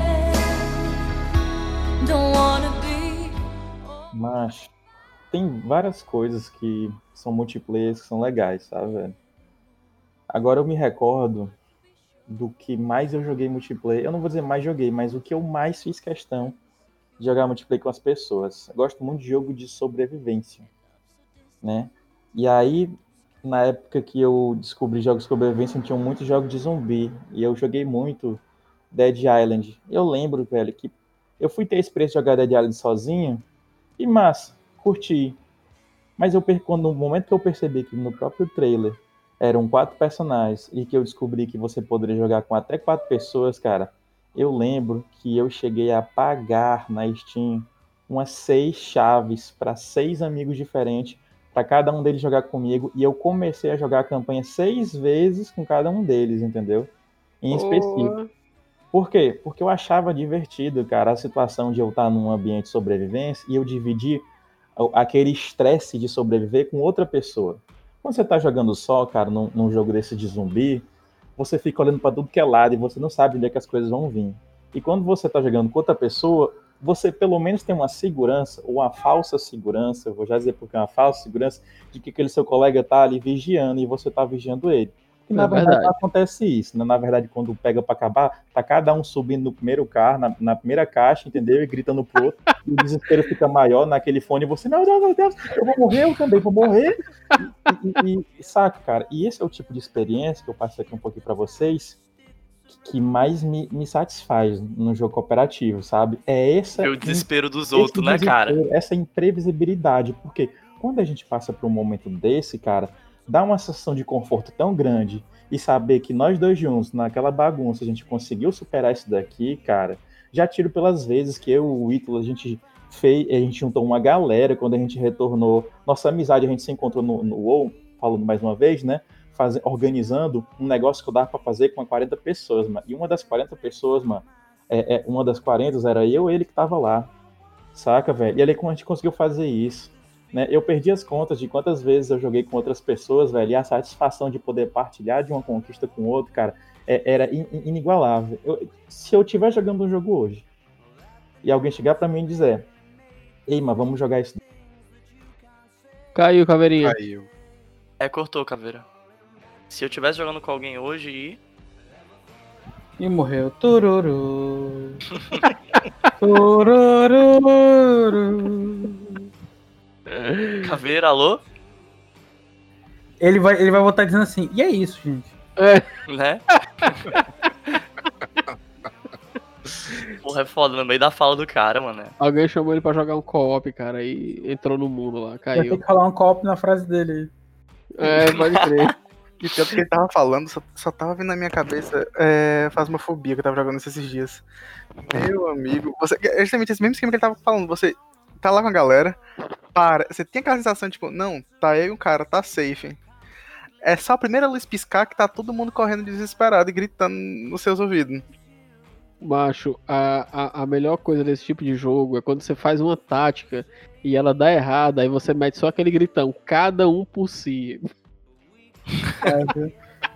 mas tem várias coisas que são multiplayers que são legais, sabe, velho? Agora eu me recordo do que mais eu joguei multiplayer. Eu não vou dizer mais joguei, mas o que eu mais fiz questão de jogar multiplayer com as pessoas. Eu gosto muito de jogo de sobrevivência, né? E aí, na época que eu descobri jogos de sobrevivência, tinham muitos jogos de zumbi. E eu joguei muito Dead Island. Eu lembro, velho, que eu fui ter a experiência de jogar Dead Island sozinho. E massa, curti. Mas eu quando no momento que eu percebi que no próprio trailer eram quatro personagens e que eu descobri que você poderia jogar com até quatro pessoas, cara, eu lembro que eu cheguei a pagar na Steam umas seis chaves para seis amigos diferentes para cada um deles jogar comigo e eu comecei a jogar a campanha seis vezes com cada um deles, entendeu? Em específico. Por quê? Porque eu achava divertido, cara, a situação de eu estar num ambiente de sobrevivência e eu dividir aquele estresse de sobreviver com outra pessoa. Quando você tá jogando só, cara, num, num jogo desse de zumbi, você fica olhando para tudo que é lado e você não sabe onde é que as coisas vão vir. E quando você tá jogando com outra pessoa, você pelo menos tem uma segurança, ou uma falsa segurança, eu vou já dizer porque é uma falsa segurança, de que aquele seu colega tá ali vigiando e você tá vigiando ele. E na É verdade, verdade. não acontece isso, né? Na verdade, quando pega pra acabar, tá cada um subindo no primeiro carro, na, na primeira caixa, entendeu? E gritando pro outro, e o desespero fica maior naquele fone, e você, não, não, meu Deus, eu vou morrer, eu também vou morrer. E, e- e- saca, cara? E esse é o tipo de experiência que eu passei aqui um pouquinho pra vocês, que- que mais me, me satisfaz no jogo cooperativo, sabe? É essa Ver o desespero dos esse outros, né, cara? Essa imprevisibilidade, porque quando a gente passa por um momento desse, cara, dá uma sensação de conforto tão grande e saber que nós dois juntos, naquela bagunça, a gente conseguiu superar isso daqui, cara, já tiro pelas vezes que eu e o Ítalo, a gente fez, a gente juntou uma galera quando a gente retornou, nossa amizade, a gente se encontrou no, no WoW, falando mais uma vez, né, faze- organizando um negócio que eu dava pra fazer com 40 pessoas, mano, e uma das 40 pessoas, mano, é, é, uma das 40 era eu e ele que tava lá, saca, velho? E ali a gente conseguiu fazer isso, né? Eu perdi as contas de quantas vezes eu joguei com outras pessoas, velho, e a satisfação de poder partilhar de uma conquista com o outro, cara, é- era in- in- inigualável. Eu- se eu estiver jogando um jogo hoje e alguém chegar pra mim e dizer, ei, mas vamos jogar isso. Caiu, caveirinha. Caiu. É, cortou, caveira. Se eu tivesse jogando com alguém hoje e. E morreu. Tururu. Tururu. Caveira, alô? Ele vai, ele vai voltar dizendo assim, e é isso, gente. Né? Porra, é foda, no meio da fala do cara, mano. Alguém chamou ele pra jogar um co-op, cara, e entrou no mundo lá, Vai ter caiu. que rolar um copo na frase dele. É, pode crer. E tanto que ele tava falando, só, só tava vindo na minha cabeça é, Fasmofobia que eu tava jogando esses dias. Meu amigo, você, é justamente esse mesmo esquema que ele tava falando. Você tá lá com a galera, para, você tem aquela sensação, tipo, não, tá aí um cara, tá safe. É só a primeira luz piscar que tá todo mundo correndo desesperado e gritando nos seus ouvidos. Macho, a, a, a melhor coisa desse tipo de jogo é quando você faz uma tática e ela dá errada, aí você mete só aquele gritão, cada um por si.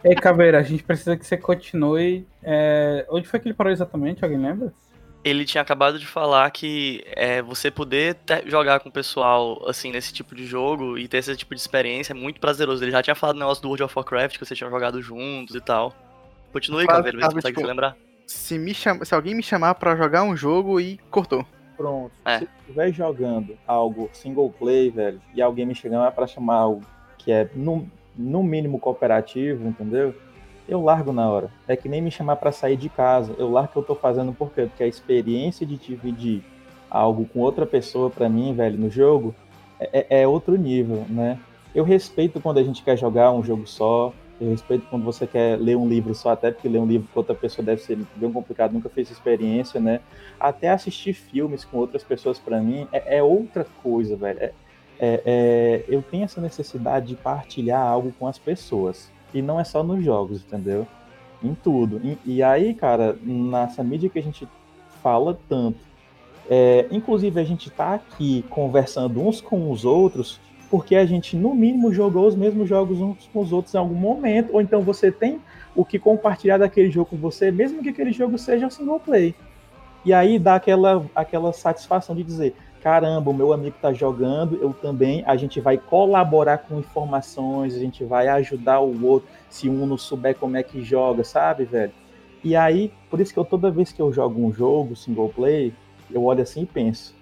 Ei, Caveira, a gente precisa que você continue. é, Onde foi que ele parou exatamente? Alguém lembra? Ele tinha acabado de falar que é, você poder te- jogar com o pessoal, assim, nesse tipo de jogo e ter esse tipo de experiência é muito prazeroso. Ele já tinha falado do negócio do World of Warcraft, que vocês tinham jogado juntos e tal. Continue, vê se consegue tipo, se lembrar. Se, me chama, se alguém me chamar pra jogar um jogo e cortou. Pronto. É. Se eu estiver jogando algo single play, velho, e alguém me chegar pra chamar algo que é no, no mínimo cooperativo, entendeu? Eu largo na hora. É que nem me chamar pra sair de casa. Eu largo o que eu tô fazendo por quê? Porque a experiência de dividir algo com outra pessoa, pra mim, velho, no jogo, é, é- é outro nível, né? Eu respeito quando a gente quer jogar um jogo só. Eu respeito quando você quer ler um livro só, até porque ler um livro com outra pessoa deve ser bem complicado, nunca fez experiência, né? Até assistir filmes com outras pessoas, pra mim, é, é outra coisa, velho. É- é- é- eu tenho essa necessidade de partilhar algo com as pessoas. E não é só nos jogos, entendeu? Em tudo. E, e aí, cara, nessa mídia que a gente fala tanto, é, inclusive a gente tá aqui conversando uns com os outros porque a gente, no mínimo, jogou os mesmos jogos uns com os outros em algum momento, ou então você tem o que compartilhar daquele jogo com você, mesmo que aquele jogo seja single play. E aí dá aquela, aquela satisfação de dizer, caramba, o meu amigo tá jogando, eu também, a gente vai colaborar com informações, a gente vai ajudar o outro, se um não souber como é que joga, sabe, velho? E aí, por isso que eu toda vez que eu jogo um jogo single play, eu olho assim e penso,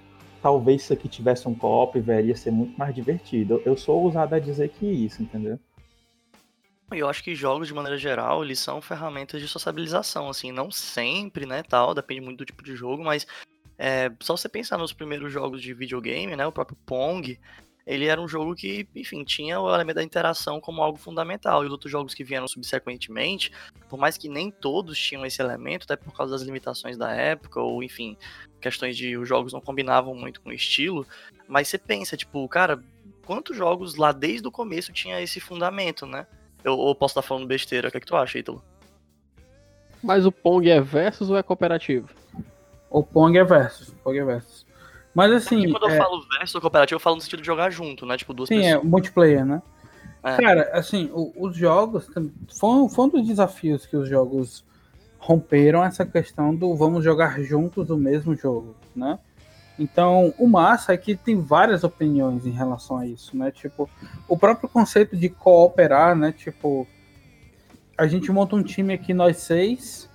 talvez se aqui tivesse um co-op, velho, ia ser muito mais divertido. Eu, eu sou ousado a dizer que isso, entendeu? Eu acho que jogos, de maneira geral, eles são ferramentas de sociabilização, assim, não sempre, né, tal, depende muito do tipo de jogo, mas é, só você pensar nos primeiros jogos de videogame, né, o próprio Pong, ele era um jogo que, enfim, tinha o elemento da interação como algo fundamental. E os outros jogos que vieram subsequentemente, por mais que nem todos tinham esse elemento, até por causa das limitações da época, ou enfim, questões de os jogos não combinavam muito com o estilo, mas você pensa, tipo, cara, quantos jogos lá desde o começo tinha esse fundamento, né? Eu, ou posso estar falando besteira, o que, é que tu acha, Ítalo? Mas o Pong é versus ou é cooperativo? O Pong é versus. Pong é versus. Mas assim. Porque quando é, eu falo versus cooperativo, eu falo no sentido de jogar junto, né? Tipo, duas sim, é pessoas. multiplayer, né? É. Cara, assim, o- os jogos. Foi, um- foi um dos desafios que os jogos romperam essa questão do vamos jogar juntos o mesmo jogo, né? Então, o massa é que tem várias opiniões em relação a isso, né? Tipo, o próprio conceito de cooperar, né? Tipo, a gente monta um time aqui, nós seis,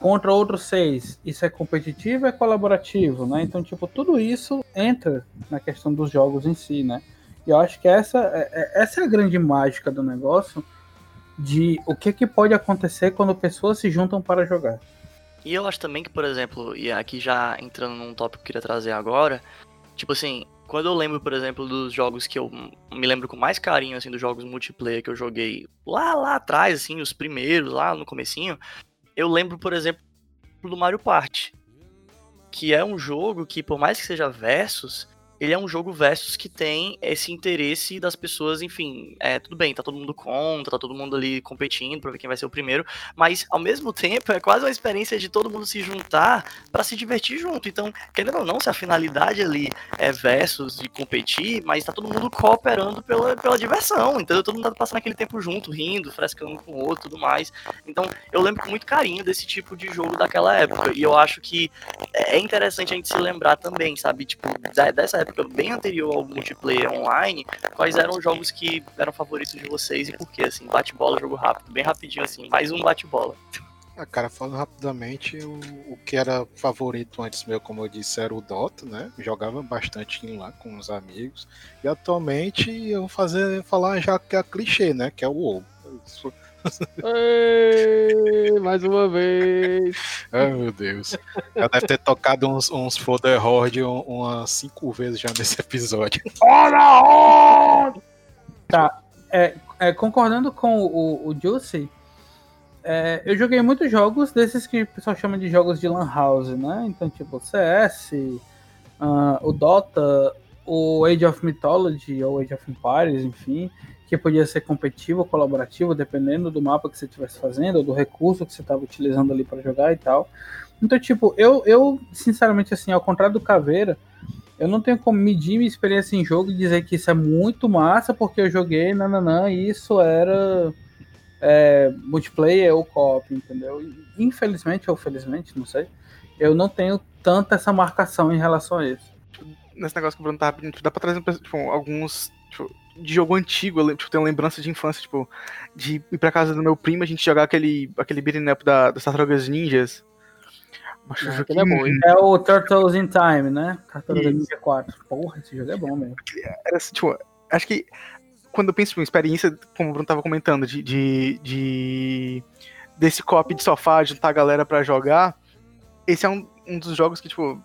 contra outros seis. Isso é competitivo é colaborativo, né? Então, tipo, tudo isso entra na questão dos jogos em si, né? E eu acho que essa é, é- essa é a grande mágica do negócio de o que, que pode acontecer quando pessoas se juntam para jogar. E eu acho também que, por exemplo, e aqui já entrando num tópico que eu queria trazer agora, tipo assim, quando eu lembro, por exemplo, dos jogos que eu me lembro com mais carinho, assim, dos jogos multiplayer que eu joguei lá, lá atrás, assim, os primeiros, lá no comecinho, eu lembro, por exemplo, do Mario Party, que é um jogo que, por mais que seja versus, ele é um jogo versus que tem esse interesse das pessoas, enfim, é, tudo bem, tá todo mundo contra, tá todo mundo ali competindo pra ver quem vai ser o primeiro, mas ao mesmo tempo é quase uma experiência de todo mundo se juntar pra se divertir junto. Então, querendo ou não, se a finalidade ali é versus de competir, mas tá todo mundo cooperando pela, pela diversão, entendeu? Todo mundo tá passando aquele tempo junto, rindo, frescando com o outro tudo mais. Então, eu lembro com muito carinho desse tipo de jogo daquela época, e eu acho que é interessante a gente se lembrar também, sabe? Tipo, dessa época bem anterior ao multiplayer online, quais eram os jogos que eram favoritos de vocês e por quê? Assim, bate-bola, jogo rápido, bem rapidinho assim, mais um bate-bola. Ah, cara, falando rapidamente, o, o que era favorito antes meu, como eu disse, era o Dota, né? Jogava bastante lá com os amigos. E atualmente eu vou fazer, falar já que é clichê, né? Que é o WoW. Ei, mais uma vez. Ai meu Deus. Já deve ter tocado uns, uns Fodder Horde um- umas cinco vezes já nesse episódio. Tá, é, é, concordando com o, o Juicy, é, eu joguei muitos jogos desses que o pessoal chama de jogos de Lan House, né? Então, tipo, CS, ah, o Dota, o Age of Mythology ou Age of Empires, enfim, que podia ser competitivo ou colaborativo, dependendo do mapa que você estivesse fazendo, ou do recurso que você estava utilizando ali para jogar e tal. Então, tipo, eu, eu, sinceramente, assim, ao contrário do Caveira, eu não tenho como medir minha experiência em jogo e dizer que isso é muito massa, porque eu joguei, nananã, e isso era é, multiplayer ou co-op, entendeu? Infelizmente ou felizmente, não sei, eu não tenho tanta essa marcação em relação a isso. Nesse negócio que o Bruno tava pedindo, tipo, dá pra trazer tipo, alguns. Tipo, de jogo antigo, eu tipo, tenho lembrança de infância, tipo, de ir pra casa do meu primo a gente jogar aquele, aquele beat'em up da, das Tartarugas Ninjas. Acho Ah, que é bom? É o Turtles in Time, né? Tartaruga Isso. Ninja 4. Porra, esse jogo é bom mesmo. era assim, tipo, acho que quando eu penso em experiência, como o Bruno tava comentando, de, de, de- desse copy de sofá, juntar a galera pra jogar, esse é um, um dos jogos que, tipo,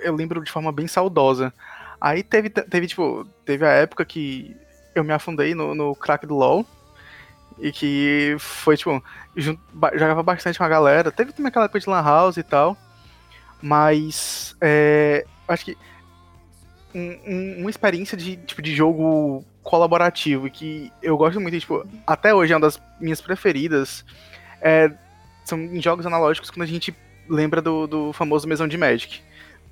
eu lembro de forma bem saudosa. Aí teve, teve tipo, teve a época que eu me afundei no, no crack do LoL, e que foi, tipo, jun- ba- jogava bastante com a galera. Teve também aquela época de Lan House e tal, mas é, acho que um- um- uma experiência de, tipo, de jogo colaborativo que eu gosto muito, e, tipo, até hoje é uma das minhas preferidas. é, são em jogos analógicos quando a gente lembra do, do famoso mesão de Magic.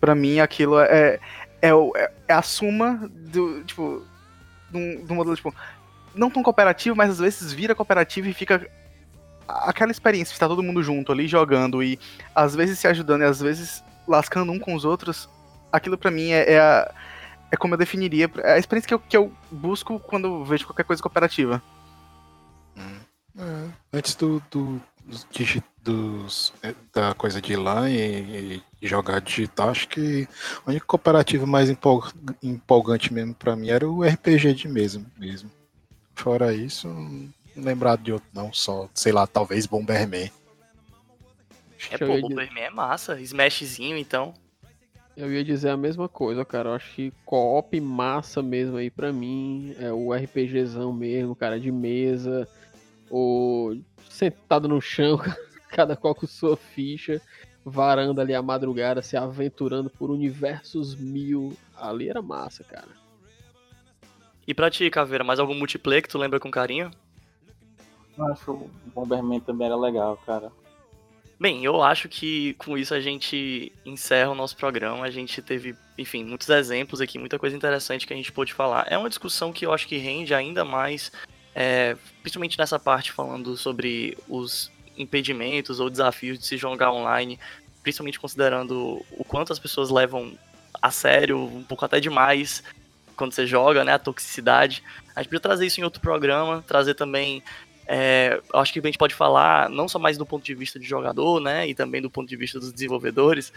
Pra mim, aquilo é, é, é- é a suma do, tipo, um, de um modelo, tipo, não tão cooperativo, mas às vezes vira cooperativo e fica aquela experiência de estar todo mundo junto ali jogando e às vezes se ajudando e às vezes lascando um com os outros, aquilo pra mim é, é, a- é como eu definiria, é a experiência que eu, que eu busco quando vejo qualquer coisa cooperativa. É, antes do, do- dos- é, da coisa de lá e, e jogar digital, acho que a única cooperativa mais empol- empolgante mesmo pra mim era o RPG de mesa mesmo. Fora isso, não lembrado de outro não, só, sei lá, talvez Bomberman. É, pô, Bomberman é massa. Smashzinho, então. Eu ia dizer a mesma coisa, cara. Eu acho que co-op massa mesmo aí pra mim. É o RPGzão mesmo, cara, de mesa. Ou sentado no chão, cada qual com sua ficha. Varando ali a madrugada, se aventurando por universos mil. Ali era massa, cara. E pra ti, Caveira, mais algum multiplayer que tu lembra com carinho? Eu acho o Bomberman também era legal, cara. Bem, eu acho que com isso a gente encerra o nosso programa. A gente teve, enfim, muitos exemplos aqui, muita coisa interessante que a gente pôde falar. É uma discussão que eu acho que rende ainda mais, é, principalmente nessa parte falando sobre os impedimentos ou desafios de se jogar online, principalmente considerando o quanto as pessoas levam a sério, um pouco até demais, quando você joga, né, a toxicidade. A gente podia trazer isso em outro programa, trazer também é, acho que a gente pode falar não só mais do ponto de vista de jogador, né, e também do ponto de vista dos desenvolvedores,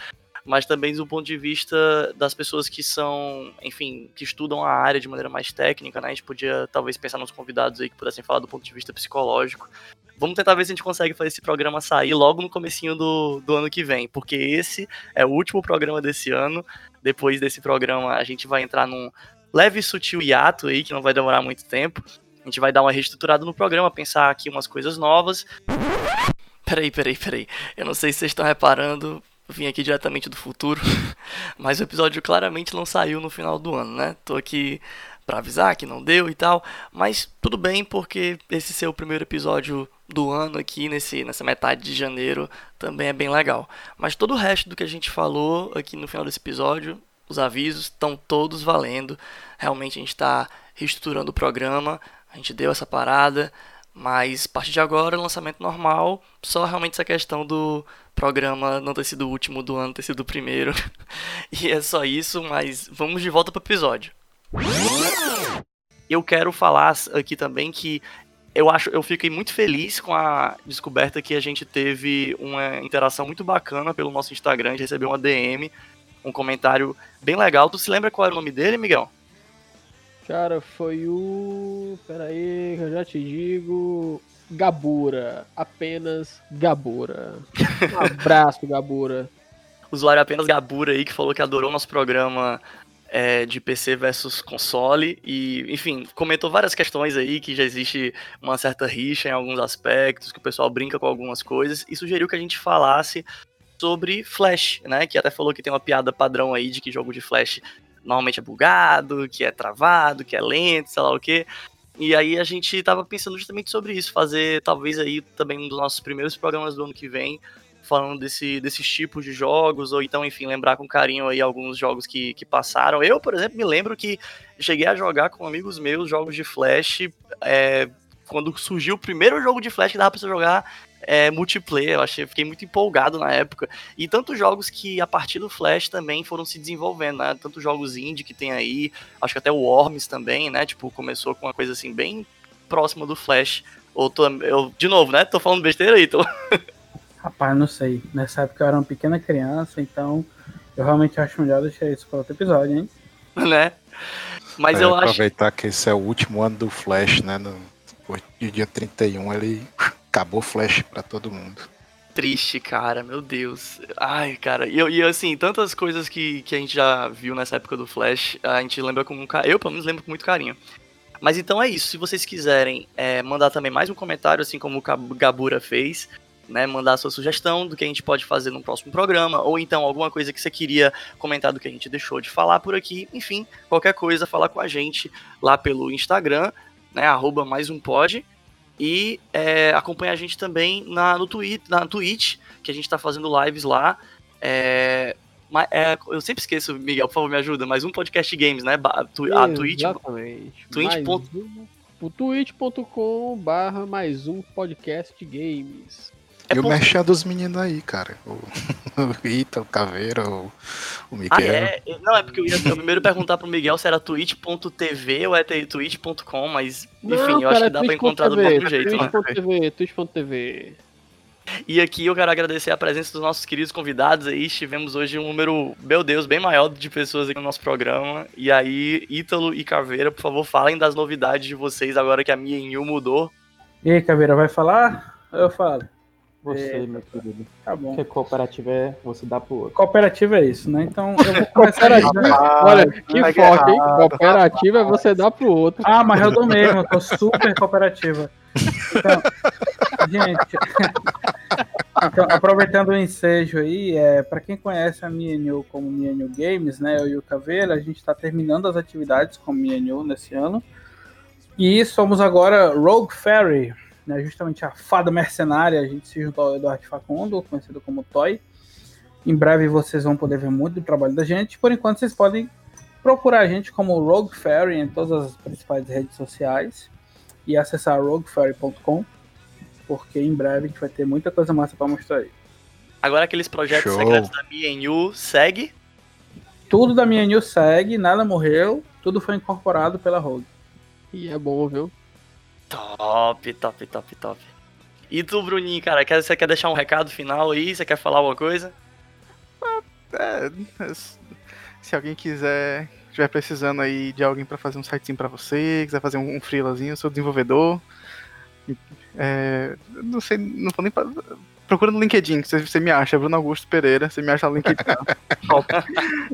mas também do ponto de vista das pessoas que são, enfim, que estudam a área de maneira mais técnica, né, a gente podia talvez pensar nos convidados aí que pudessem falar do ponto de vista psicológico. Vamos tentar ver se a gente consegue fazer esse programa sair logo no comecinho do, do ano que vem, porque esse é o último programa desse ano. Depois desse programa a gente vai entrar num leve e sutil hiato aí, que não vai demorar muito tempo. A gente vai dar uma reestruturada no programa, pensar aqui umas coisas novas. Peraí, peraí, peraí. Eu não sei se vocês estão reparando, vim aqui diretamente do futuro, mas o episódio claramente não saiu no final do ano, né? Tô aqui pra avisar que não deu e tal, mas tudo bem porque esse ser o primeiro episódio do ano aqui nesse nessa metade de janeiro também é bem legal. Mas todo o resto do que a gente falou aqui no final desse episódio, os avisos estão todos valendo. Realmente a gente está reestruturando o programa, a gente deu essa parada, mas a partir de agora, lançamento normal, só realmente essa questão do programa não ter sido o último do ano, ter sido o primeiro. e é só isso, mas vamos de volta pro episódio. Eu quero falar aqui também que eu acho, eu fiquei muito feliz com a descoberta que a gente teve uma interação muito bacana pelo nosso Instagram, a gente recebeu uma DM, um comentário bem legal. Tu se lembra qual era o nome dele, Miguel? Cara, foi o. Pera aí, que eu já te digo. Gabura. Apenas Gabura. Um abraço, Gabura. usuário apenas Gabura aí, que falou que adorou nosso programa é, de PC versus console. E, enfim, comentou várias questões aí, que já existe uma certa rixa em alguns aspectos, que o pessoal brinca com algumas coisas, e sugeriu que a gente falasse sobre Flash, né? Que até falou que tem uma piada padrão aí de que jogo de Flash normalmente é bugado, que é travado, que é lento, sei lá o quê. E aí a gente tava pensando justamente sobre isso, fazer talvez aí também um dos nossos primeiros programas do ano que vem, falando desse, desses tipos de jogos, ou então, enfim, lembrar com carinho aí alguns jogos que, que passaram. Eu, por exemplo, me lembro que cheguei a jogar com amigos meus jogos de Flash, é, quando surgiu o primeiro jogo de Flash que dava pra você jogar é, multiplayer, eu achei, fiquei muito empolgado na época. E tantos jogos que a partir do Flash também foram se desenvolvendo, né? Tantos jogos indie que tem aí, acho que até o Worms também, né? Tipo, começou com uma coisa assim bem próxima do Flash. Ou tô, eu, de novo, né? Tô falando besteira aí, tô. Rapaz, não sei. Nessa época eu era uma pequena criança, então eu realmente acho melhor deixar isso para outro episódio, hein? né? Mas É, eu acho. aproveitar que esse é o último ano do Flash, né? No, depois do dia 31 ele acabou Flash pra todo mundo. triste, cara, meu Deus. Ai, cara, e, e assim, tantas coisas que, que a gente já viu nessa época do Flash, a gente lembra com um ca- Eu, pelo menos, lembro com muito carinho. Mas então é isso. Se vocês quiserem é, mandar também mais um comentário, assim como o Gabura fez, né? Mandar a sua sugestão do que a gente pode fazer no próximo programa, ou então alguma coisa que você queria comentar do que a gente deixou de falar por aqui. Enfim, qualquer coisa, fala com a gente lá pelo Instagram, né? Arroba mais um pod. E é, acompanha a gente também na, no Twitch, na Twitch, que a gente tá fazendo lives lá. É, é, eu sempre esqueço, Miguel, por favor, me ajuda. Mais um podcast games, né? Ba- tu- a Twitch. Exatamente. Twitch ponto- um- O twitch.com barra mais um podcast games. É e o merchan dos meninos aí, cara. O, o Rita, o Caveira, o, o Miguel. Ah, é? Não, é porque eu ia eu primeiro perguntar pro Miguel se era twitch.tv ou é twitch.com, mas enfim, eu acho que dá pra encontrar do próprio jeito. né? Twitch.tv, twitch.tv. E aqui eu quero agradecer a presença dos nossos queridos convidados aí. Tivemos hoje um número, meu Deus, bem maior de pessoas aqui no nosso programa. E aí, Ítalo e Caveira, por favor, falem das novidades de vocês agora que a minha New mudou. E aí, Caveira, vai falar? Eu falo. Você, É, meu querido. Tá bom. Porque cooperativa é você dá pro outro. Cooperativa é isso, né? Então eu vou começar aí. Olha, que pega foco, hein? errado, Cooperativa é você dar pro outro. Ah, mas eu dou mesmo, eu tô super cooperativa. Então, gente, então, aproveitando o ensejo aí, é, para quem conhece a Mienil como Mienil Games, né, eu e o Caveira, a gente está terminando as atividades com Mienil nesse ano. E somos agora Rogue Fairy, né, justamente a fada mercenária, a gente se juntou ao Eduardo Facundo, conhecido como Toy. Em breve vocês vão poder ver muito do trabalho da gente. Por enquanto vocês podem procurar a gente como Rogue Fairy em todas as principais redes sociais e acessar roguefairy.com, porque em breve a gente vai ter muita coisa massa para mostrar aí. Agora aqueles projetos Show. secretos da MNU segue. Tudo da minha news segue, nada morreu, tudo foi incorporado pela Rogue. E é bom, viu? Top, top, top, top. E tu, Bruninho, cara, quer, você quer deixar um recado final aí? Você quer falar alguma coisa? É, se alguém quiser, estiver precisando aí de alguém pra fazer um sitezinho pra você, quiser fazer um, um freelazinho, eu sou desenvolvedor. É, não sei, não vou nem pa- Procura no LinkedIn, que você, você me acha, Bruno Augusto Pereira, você me acha no LinkedIn.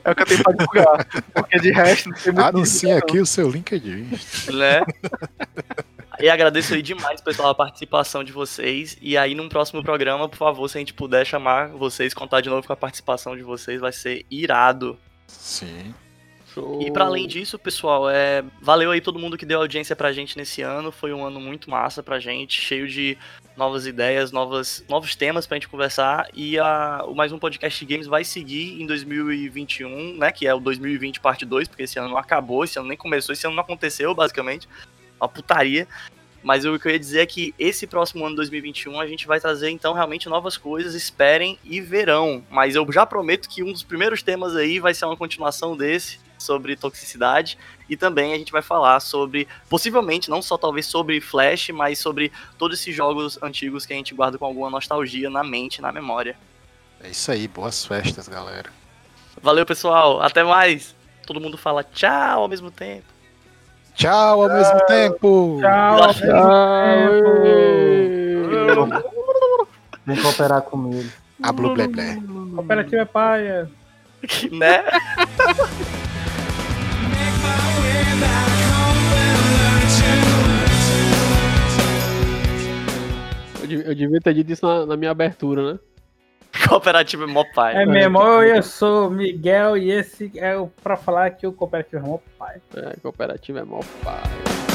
É o que eu tenho pra divulgar. Porque de resto, não tem muito Anuncie aqui o seu LinkedIn. né? E agradeço aí demais, pessoal, a participação de vocês. E aí, num próximo programa, por favor, se a gente puder chamar vocês, contar de novo com a participação de vocês, vai ser irado. Sim. Show. E pra além disso, pessoal, é... valeu aí todo mundo que deu audiência pra gente nesse ano. Foi um ano muito massa pra gente, cheio de novas ideias, novas, novos temas pra gente conversar. E a... o Mais Um Podcast de Games vai seguir em 2021, né? Que é o 2020 parte 2, porque esse ano não acabou, esse ano nem começou, esse ano não aconteceu, basicamente. Uma putaria. Mas o que eu ia dizer é que esse próximo ano 2021 a gente vai trazer então realmente novas coisas, esperem e verão. Mas eu já prometo que um dos primeiros temas aí vai ser uma continuação desse, sobre toxicidade. E também a gente vai falar sobre, possivelmente, não só talvez sobre Flash, mas sobre todos esses jogos antigos que a gente guarda com alguma nostalgia na mente, na memória. É isso aí, boas festas, galera. Valeu, pessoal. Até mais. Todo mundo fala tchau ao mesmo tempo. Tchau ao mesmo tempo! Tchau! Vem cooperar comigo. A Blue Blé Blé. Cooperativa é paia. né? Eu devia ter dito isso na, na minha abertura, né? Cooperativa é mó pai. É mesmo, eu sou Miguel e esse é o pra falar que o Cooperativa é mó pai. É, cooperativa é mó pai.